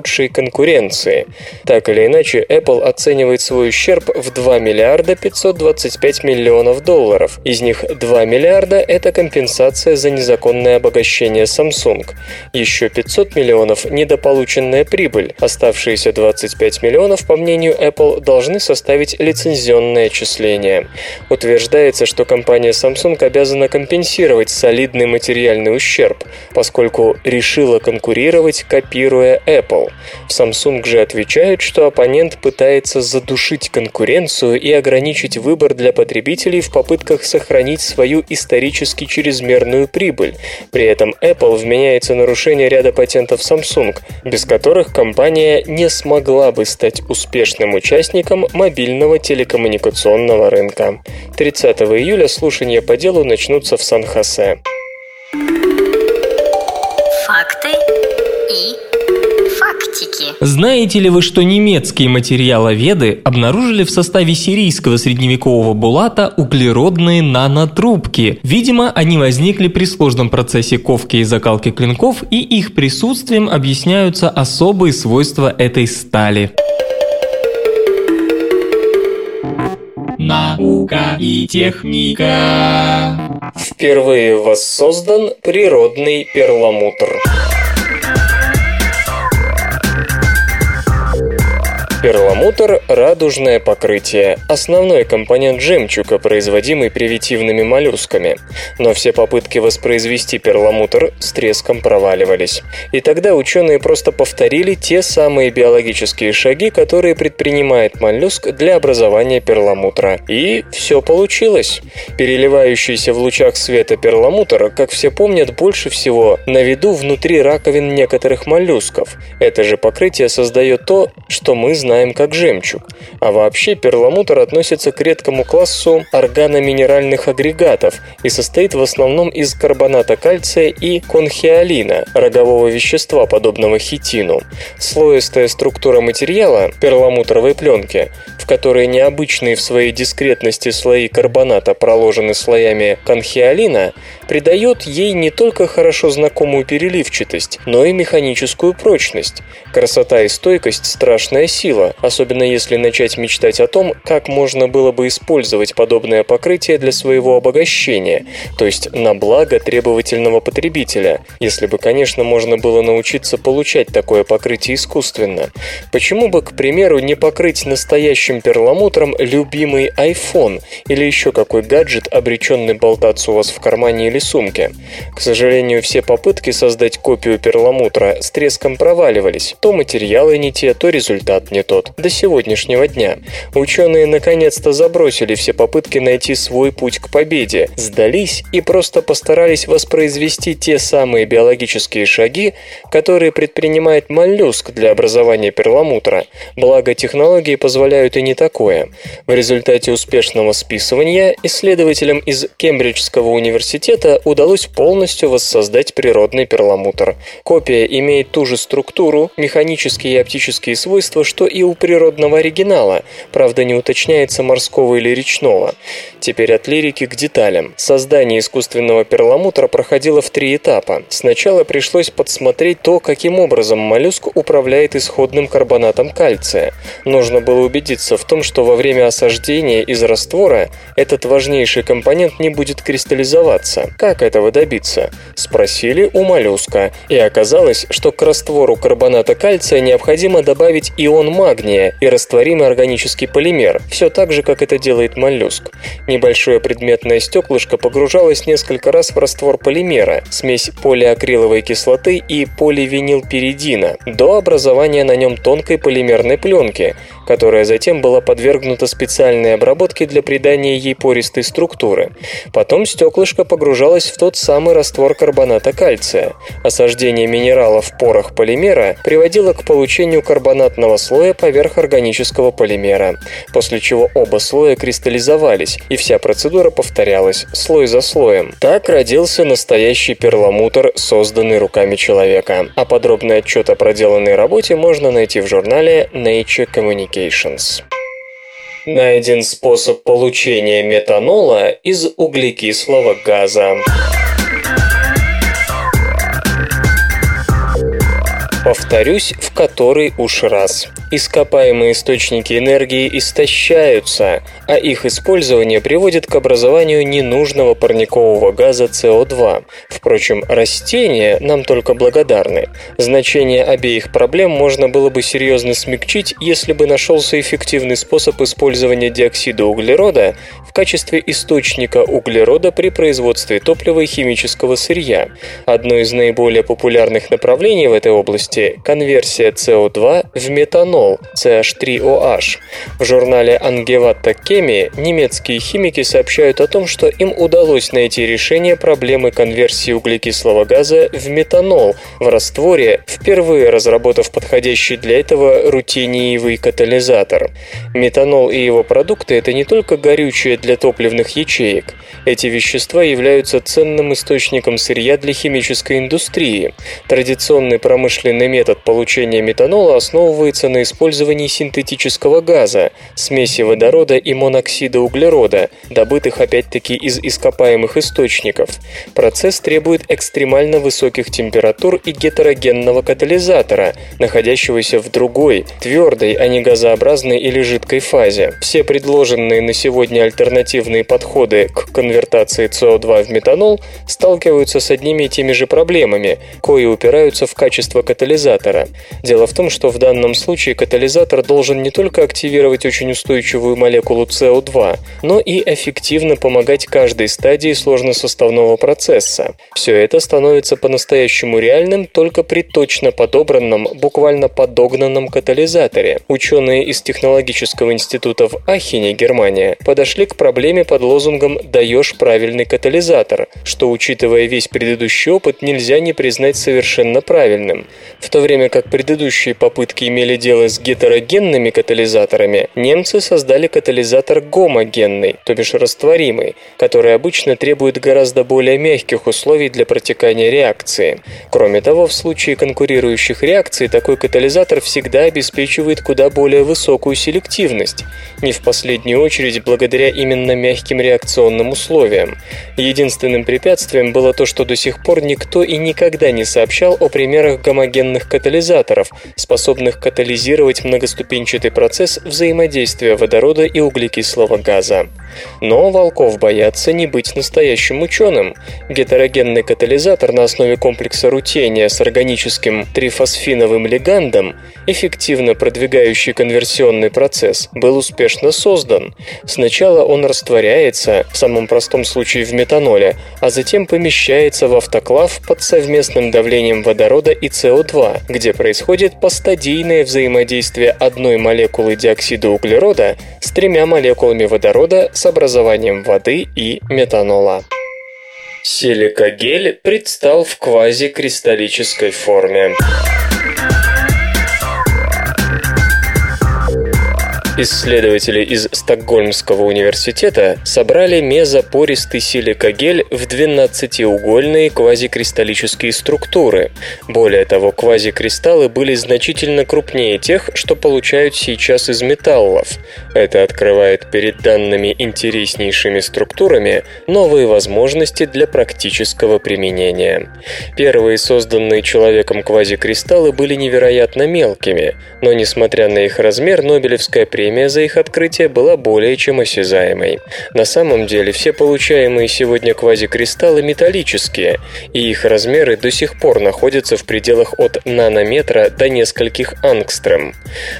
Speaker 3: наилучшей конкуренции. Так или иначе, Apple оценивает свой ущерб в 2 миллиарда 525 миллионов долларов. Из них 2 миллиарда – это компенсация за незаконное обогащение Samsung. Еще 500 миллионов – недополученная прибыль. Оставшиеся 25 миллионов, по мнению Apple, должны составить лицензионное отчисление. Утверждается, что компания Samsung обязана компенсировать солидный материальный ущерб, поскольку решила конкурировать, копируя Apple. Samsung же отвечают, что оппонент пытается задушить конкуренцию и ограничить выбор для потребителей в попытках сохранить свою исторически чрезмерную прибыль. При этом Apple вменяется нарушение ряда патентов Samsung, без которых компания не смогла бы стать успешным участником мобильного телекоммуникационного рынка. 30 июля слушания по делу начнутся в Сан-Хосе.
Speaker 2: Факты знаете ли вы, что немецкие материаловеды обнаружили в составе сирийского средневекового булата углеродные нанотрубки? Видимо, они возникли при сложном процессе ковки и закалки клинков, и их присутствием объясняются особые свойства этой стали.
Speaker 1: Наука и техника.
Speaker 3: Впервые воссоздан природный перламутр. Перламутр – радужное покрытие, основной компонент жемчуга, производимый привитивными моллюсками. Но все попытки воспроизвести перламутр с треском проваливались. И тогда ученые просто повторили те самые биологические шаги, которые предпринимает моллюск для образования перламутра. И все получилось. Переливающийся в лучах света перламутр, как все помнят, больше всего на виду внутри раковин некоторых моллюсков. Это же покрытие создает то, что мы знаем знаем как жемчуг. А вообще перламутр относится к редкому классу органоминеральных агрегатов и состоит в основном из карбоната кальция и конхиолина, рогового вещества, подобного хитину. Слоистая структура материала, перламутровой пленки, в которой необычные в своей дискретности слои карбоната проложены слоями конхиолина, придает ей не только хорошо знакомую переливчатость, но и механическую прочность. Красота и стойкость – страшная сила, особенно если начать мечтать о том, как можно было бы использовать подобное покрытие для своего обогащения, то есть на благо требовательного потребителя, если бы, конечно, можно было научиться получать такое покрытие искусственно. Почему бы, к примеру, не покрыть настоящим перламутром любимый iPhone или еще какой гаджет, обреченный болтаться у вас в кармане или сумке. К сожалению, все попытки создать копию перламутра с треском проваливались. То материалы не те, то результат не тот. До сегодняшнего дня. Ученые наконец-то забросили все попытки найти свой путь к победе, сдались и просто постарались воспроизвести те самые биологические шаги, которые предпринимает моллюск для образования перламутра. Благо, технологии позволяют и не такое. В результате успешного списывания исследователям из Кембриджского университета удалось полностью воссоздать природный перламутр. Копия имеет ту же структуру, механические и оптические свойства, что и у природного оригинала, правда не уточняется морского или речного. Теперь от лирики к деталям. Создание искусственного перламутра проходило в три этапа. Сначала пришлось подсмотреть то, каким образом моллюск управляет исходным карбонатом кальция. Нужно было убедиться в том, что во время осаждения из раствора этот важнейший компонент не будет кристаллизоваться. Как этого добиться? Спросили у моллюска, и оказалось, что к раствору карбоната кальция необходимо добавить ион магния и растворимый органический полимер, все так же, как это делает моллюск. Небольшое предметное стеклышко погружалось несколько раз в раствор полимера, смесь полиакриловой кислоты и поливинилпиридина, до образования на нем тонкой полимерной пленки, которая затем была подвергнута специальной обработке для придания ей пористой структуры. Потом стеклышко погружалось в тот самый раствор карбоната кальция. Осаждение минерала в порах полимера приводило к получению карбонатного слоя поверх органического полимера, после чего оба слоя кристаллизовались, и вся процедура повторялась, слой за слоем. Так родился настоящий перламутр, созданный руками человека. А подробный отчет о проделанной работе можно найти в журнале Nature Communications. Найден способ получения метанола из углекислого газа. Повторюсь в который уж раз. Ископаемые источники энергии истощаются, а их использование приводит к образованию ненужного парникового газа СО2. Впрочем, растения нам только благодарны. Значение обеих проблем можно было бы серьезно смягчить, если бы нашелся эффективный способ использования диоксида углерода в качестве источника углерода при производстве топлива и химического сырья. Одно из наиболее популярных направлений в этой области – конверсия СО2 в метанол CH3OH. В журнале Angewandte Chemie немецкие химики сообщают о том, что им удалось найти решение проблемы конверсии углекислого газа в метанол в растворе, впервые разработав подходящий для этого рутиниевый катализатор. Метанол и его продукты – это не только горючее для топливных ячеек. Эти вещества являются ценным источником сырья для химической индустрии. Традиционный промышленный метод получения метанола основывается на использовании синтетического газа, смеси водорода и моноксида углерода, добытых опять-таки из ископаемых источников. Процесс требует экстремально высоких температур и гетерогенного катализатора, находящегося в другой, твердой, а не газообразной или жидкой фазе. Все предложенные на сегодня альтернативные подходы к конвертации СО2 в метанол сталкиваются с одними и теми же проблемами, кои упираются в качество катализатора. Дело в том, что в данном случае катализатор должен не только активировать очень устойчивую молекулу СО2, но и эффективно помогать каждой стадии сложносоставного процесса. Все это становится по-настоящему реальным только при точно подобранном, буквально подогнанном катализаторе. Ученые из Технологического института в Ахене, Германия, подошли к проблеме под лозунгом «даешь правильный катализатор», что, учитывая весь предыдущий опыт, нельзя не признать совершенно правильным. В то время как предыдущие попытки имели дело с гетерогенными катализаторами, немцы создали катализатор гомогенный, то бишь растворимый, который обычно требует гораздо более мягких условий для протекания реакции. Кроме того, в случае конкурирующих реакций такой катализатор всегда обеспечивает куда более высокую селективность, не в последнюю очередь благодаря именно мягким реакционным условиям. Единственным препятствием было то, что до сих пор никто и никогда не сообщал о примерах гомогенных катализаторов, способных катализировать многоступенчатый процесс взаимодействия водорода и углекислого газа. Но волков боятся не быть настоящим ученым. Гетерогенный катализатор на основе комплекса рутения с органическим трифосфиновым лигандом, эффективно продвигающий конверсионный процесс, был успешно создан. Сначала он растворяется, в самом простом случае в метаноле, а затем помещается в автоклав под совместным давлением водорода и СО2, где происходит постадийное взаимодействие одной молекулы диоксида углерода с тремя молекулами водорода с образованием воды и метанола. Силикагель предстал в квазикристаллической форме. Исследователи из Стокгольмского университета собрали мезопористый силикагель в 12-угольные квазикристаллические структуры. Более того, квазикристаллы были значительно крупнее тех, что получают сейчас из металлов. Это открывает перед данными интереснейшими структурами новые возможности для практического применения. Первые созданные человеком квазикристаллы были невероятно мелкими, но несмотря на их размер, Нобелевская премия премия за их открытие была более чем осязаемой. На самом деле все получаемые сегодня квазикристаллы металлические, и их размеры до сих пор находятся в пределах от нанометра до нескольких ангстрем.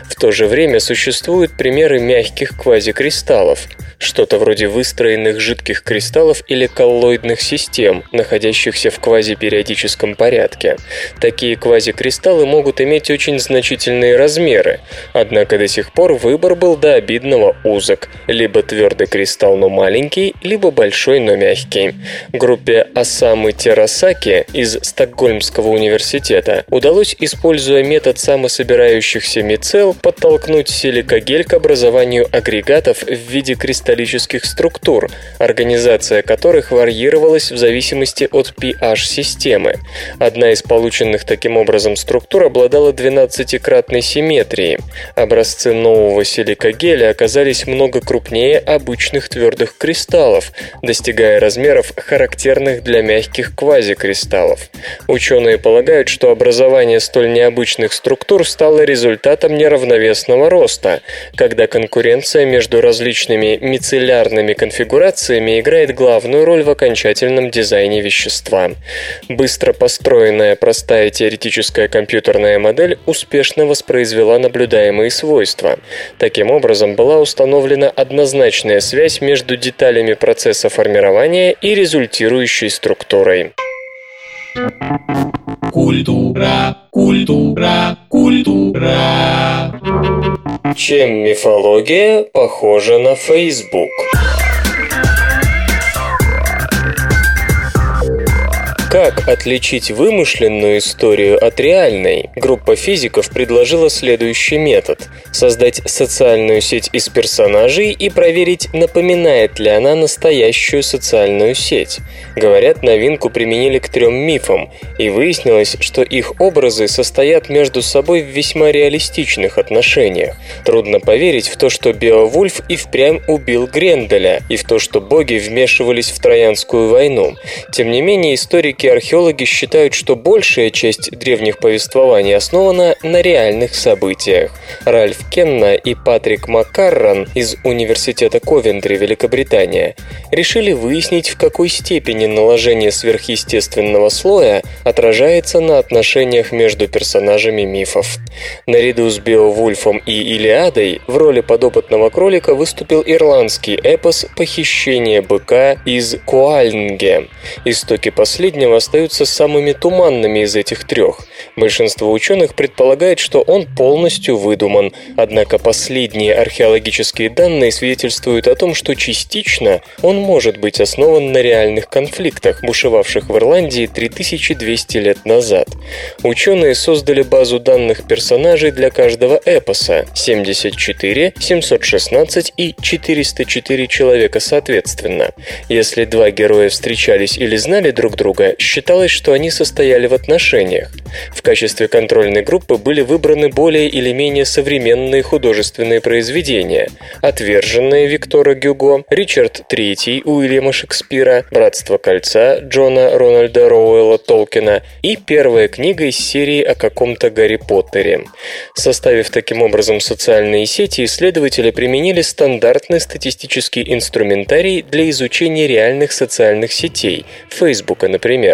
Speaker 3: В то же время существуют примеры мягких квазикристаллов. Что-то вроде выстроенных жидких кристаллов или коллоидных систем, находящихся в квазипериодическом порядке. Такие квазикристаллы могут иметь очень значительные размеры, однако до сих пор выбор был до обидного узок, либо твердый кристалл, но маленький, либо большой, но мягкий. Группе Осамы Терасаки из Стокгольмского университета удалось, используя метод самособирающихся мицел, подтолкнуть силикогель к образованию агрегатов в виде кристаллических структур, организация которых варьировалась в зависимости от pH-системы. Одна из полученных таким образом структур обладала 12-кратной симметрией. Образцы нового силикогеля оказались много крупнее обычных твердых кристаллов, достигая размеров, характерных для мягких квазикристаллов. Ученые полагают, что образование столь необычных структур стало результатом неравновесного роста, когда конкуренция между различными мицеллярными конфигурациями играет главную роль в окончательном дизайне вещества. Быстро построенная простая теоретическая компьютерная модель успешно воспроизвела наблюдаемые свойства. Таким образом, была установлена однозначная связь между деталями процесса формирования и результирующей структурой.
Speaker 1: Культура, культура, культура.
Speaker 3: Чем мифология похожа на Facebook? Как отличить вымышленную историю от реальной? Группа физиков предложила следующий метод – создать социальную сеть из персонажей и проверить, напоминает ли она настоящую социальную сеть. Говорят, новинку применили к трем мифам, и выяснилось, что их образы состоят между собой в весьма реалистичных отношениях. Трудно поверить в то, что Беовульф и впрямь убил Гренделя, и в то, что боги вмешивались в Троянскую войну. Тем не менее, историки археологи считают, что большая часть древних повествований основана на реальных событиях. Ральф Кенна и Патрик Маккаррон из Университета Ковентри, Великобритания, решили выяснить, в какой степени наложение сверхъестественного слоя отражается на отношениях между персонажами мифов. Наряду с Беовульфом и Илиадой в роли подопытного кролика выступил ирландский эпос «Похищение быка» из Куальнге. Истоки последнего остаются самыми туманными из этих трех. Большинство ученых предполагает, что он полностью выдуман, однако последние археологические данные свидетельствуют о том, что частично он может быть основан на реальных конфликтах, бушевавших в Ирландии 3200 лет назад. Ученые создали базу данных персонажей для каждого эпоса – 74, 716 и 404 человека соответственно. Если два героя встречались или знали друг друга, считалось, что они состояли в отношениях. В качестве контрольной группы были выбраны более или менее современные художественные произведения «Отверженные» Виктора Гюго, «Ричард III» Уильяма Шекспира, «Братство кольца» Джона Рональда Роуэлла Толкина и первая книга из серии о каком-то Гарри Поттере. Составив таким образом социальные сети, исследователи применили стандартный статистический инструментарий для изучения реальных социальных сетей, Фейсбука, например.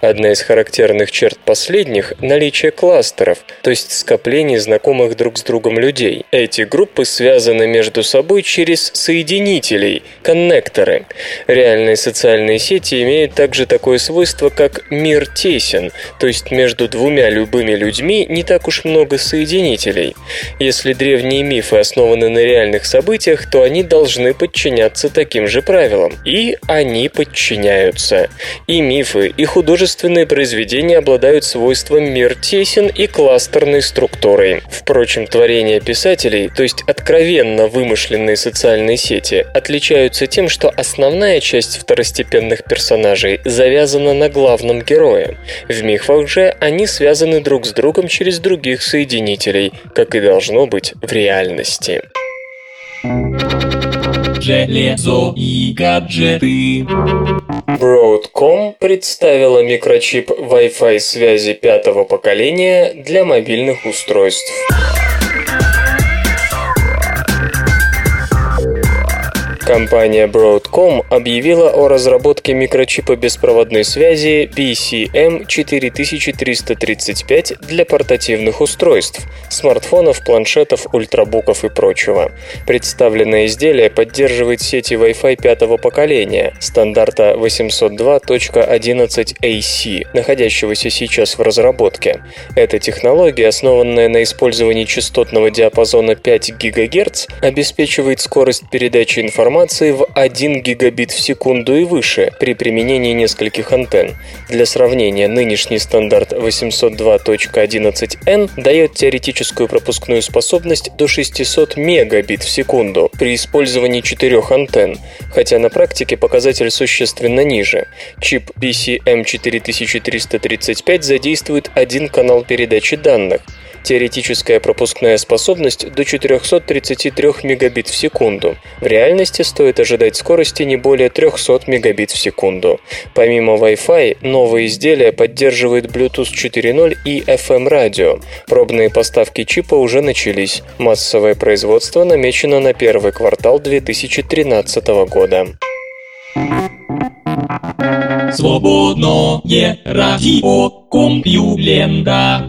Speaker 3: Одна из характерных черт последних – наличие кластеров, то есть скоплений знакомых друг с другом людей. Эти группы связаны между собой через соединителей, коннекторы. Реальные социальные сети имеют также такое свойство, как мир тесен, то есть между двумя любыми людьми не так уж много соединителей. Если древние мифы основаны на реальных событиях, то они должны подчиняться таким же правилам. И они подчиняются. И мифы, и художественные произведения обладают свойством мир тесен и кластерной структурой. Впрочем, творения писателей, то есть откровенно вымышленные социальные сети, отличаются тем, что основная часть второстепенных персонажей завязана на главном герое. В мифах же они связаны друг с другом через других соединителей, как и должно быть в реальности.
Speaker 1: Железо и гаджеты.
Speaker 3: Broadcom представила микрочип Wi-Fi связи пятого поколения для мобильных устройств. Компания Broadcom объявила о разработке микрочипа беспроводной связи BCM4335 для портативных устройств, смартфонов, планшетов, ультрабуков и прочего. Представленное изделие поддерживает сети Wi-Fi пятого поколения, стандарта 802.11ac, находящегося сейчас в разработке. Эта технология, основанная на использовании частотного диапазона 5 ГГц, обеспечивает скорость передачи информации информации в 1 гигабит в секунду и выше при применении нескольких антенн. Для сравнения, нынешний стандарт 802.11n дает теоретическую пропускную способность до 600 мегабит в секунду при использовании четырех антенн, хотя на практике показатель существенно ниже. Чип BCM4335 задействует один канал передачи данных, Теоретическая пропускная способность до 433 мегабит в секунду. В реальности стоит ожидать скорости не более 300 мегабит в секунду. Помимо Wi-Fi, новые изделия поддерживают Bluetooth 4.0 и FM-радио. Пробные поставки чипа уже начались. Массовое производство намечено на первый квартал 2013 года.
Speaker 1: Свободное радио Компьюлента.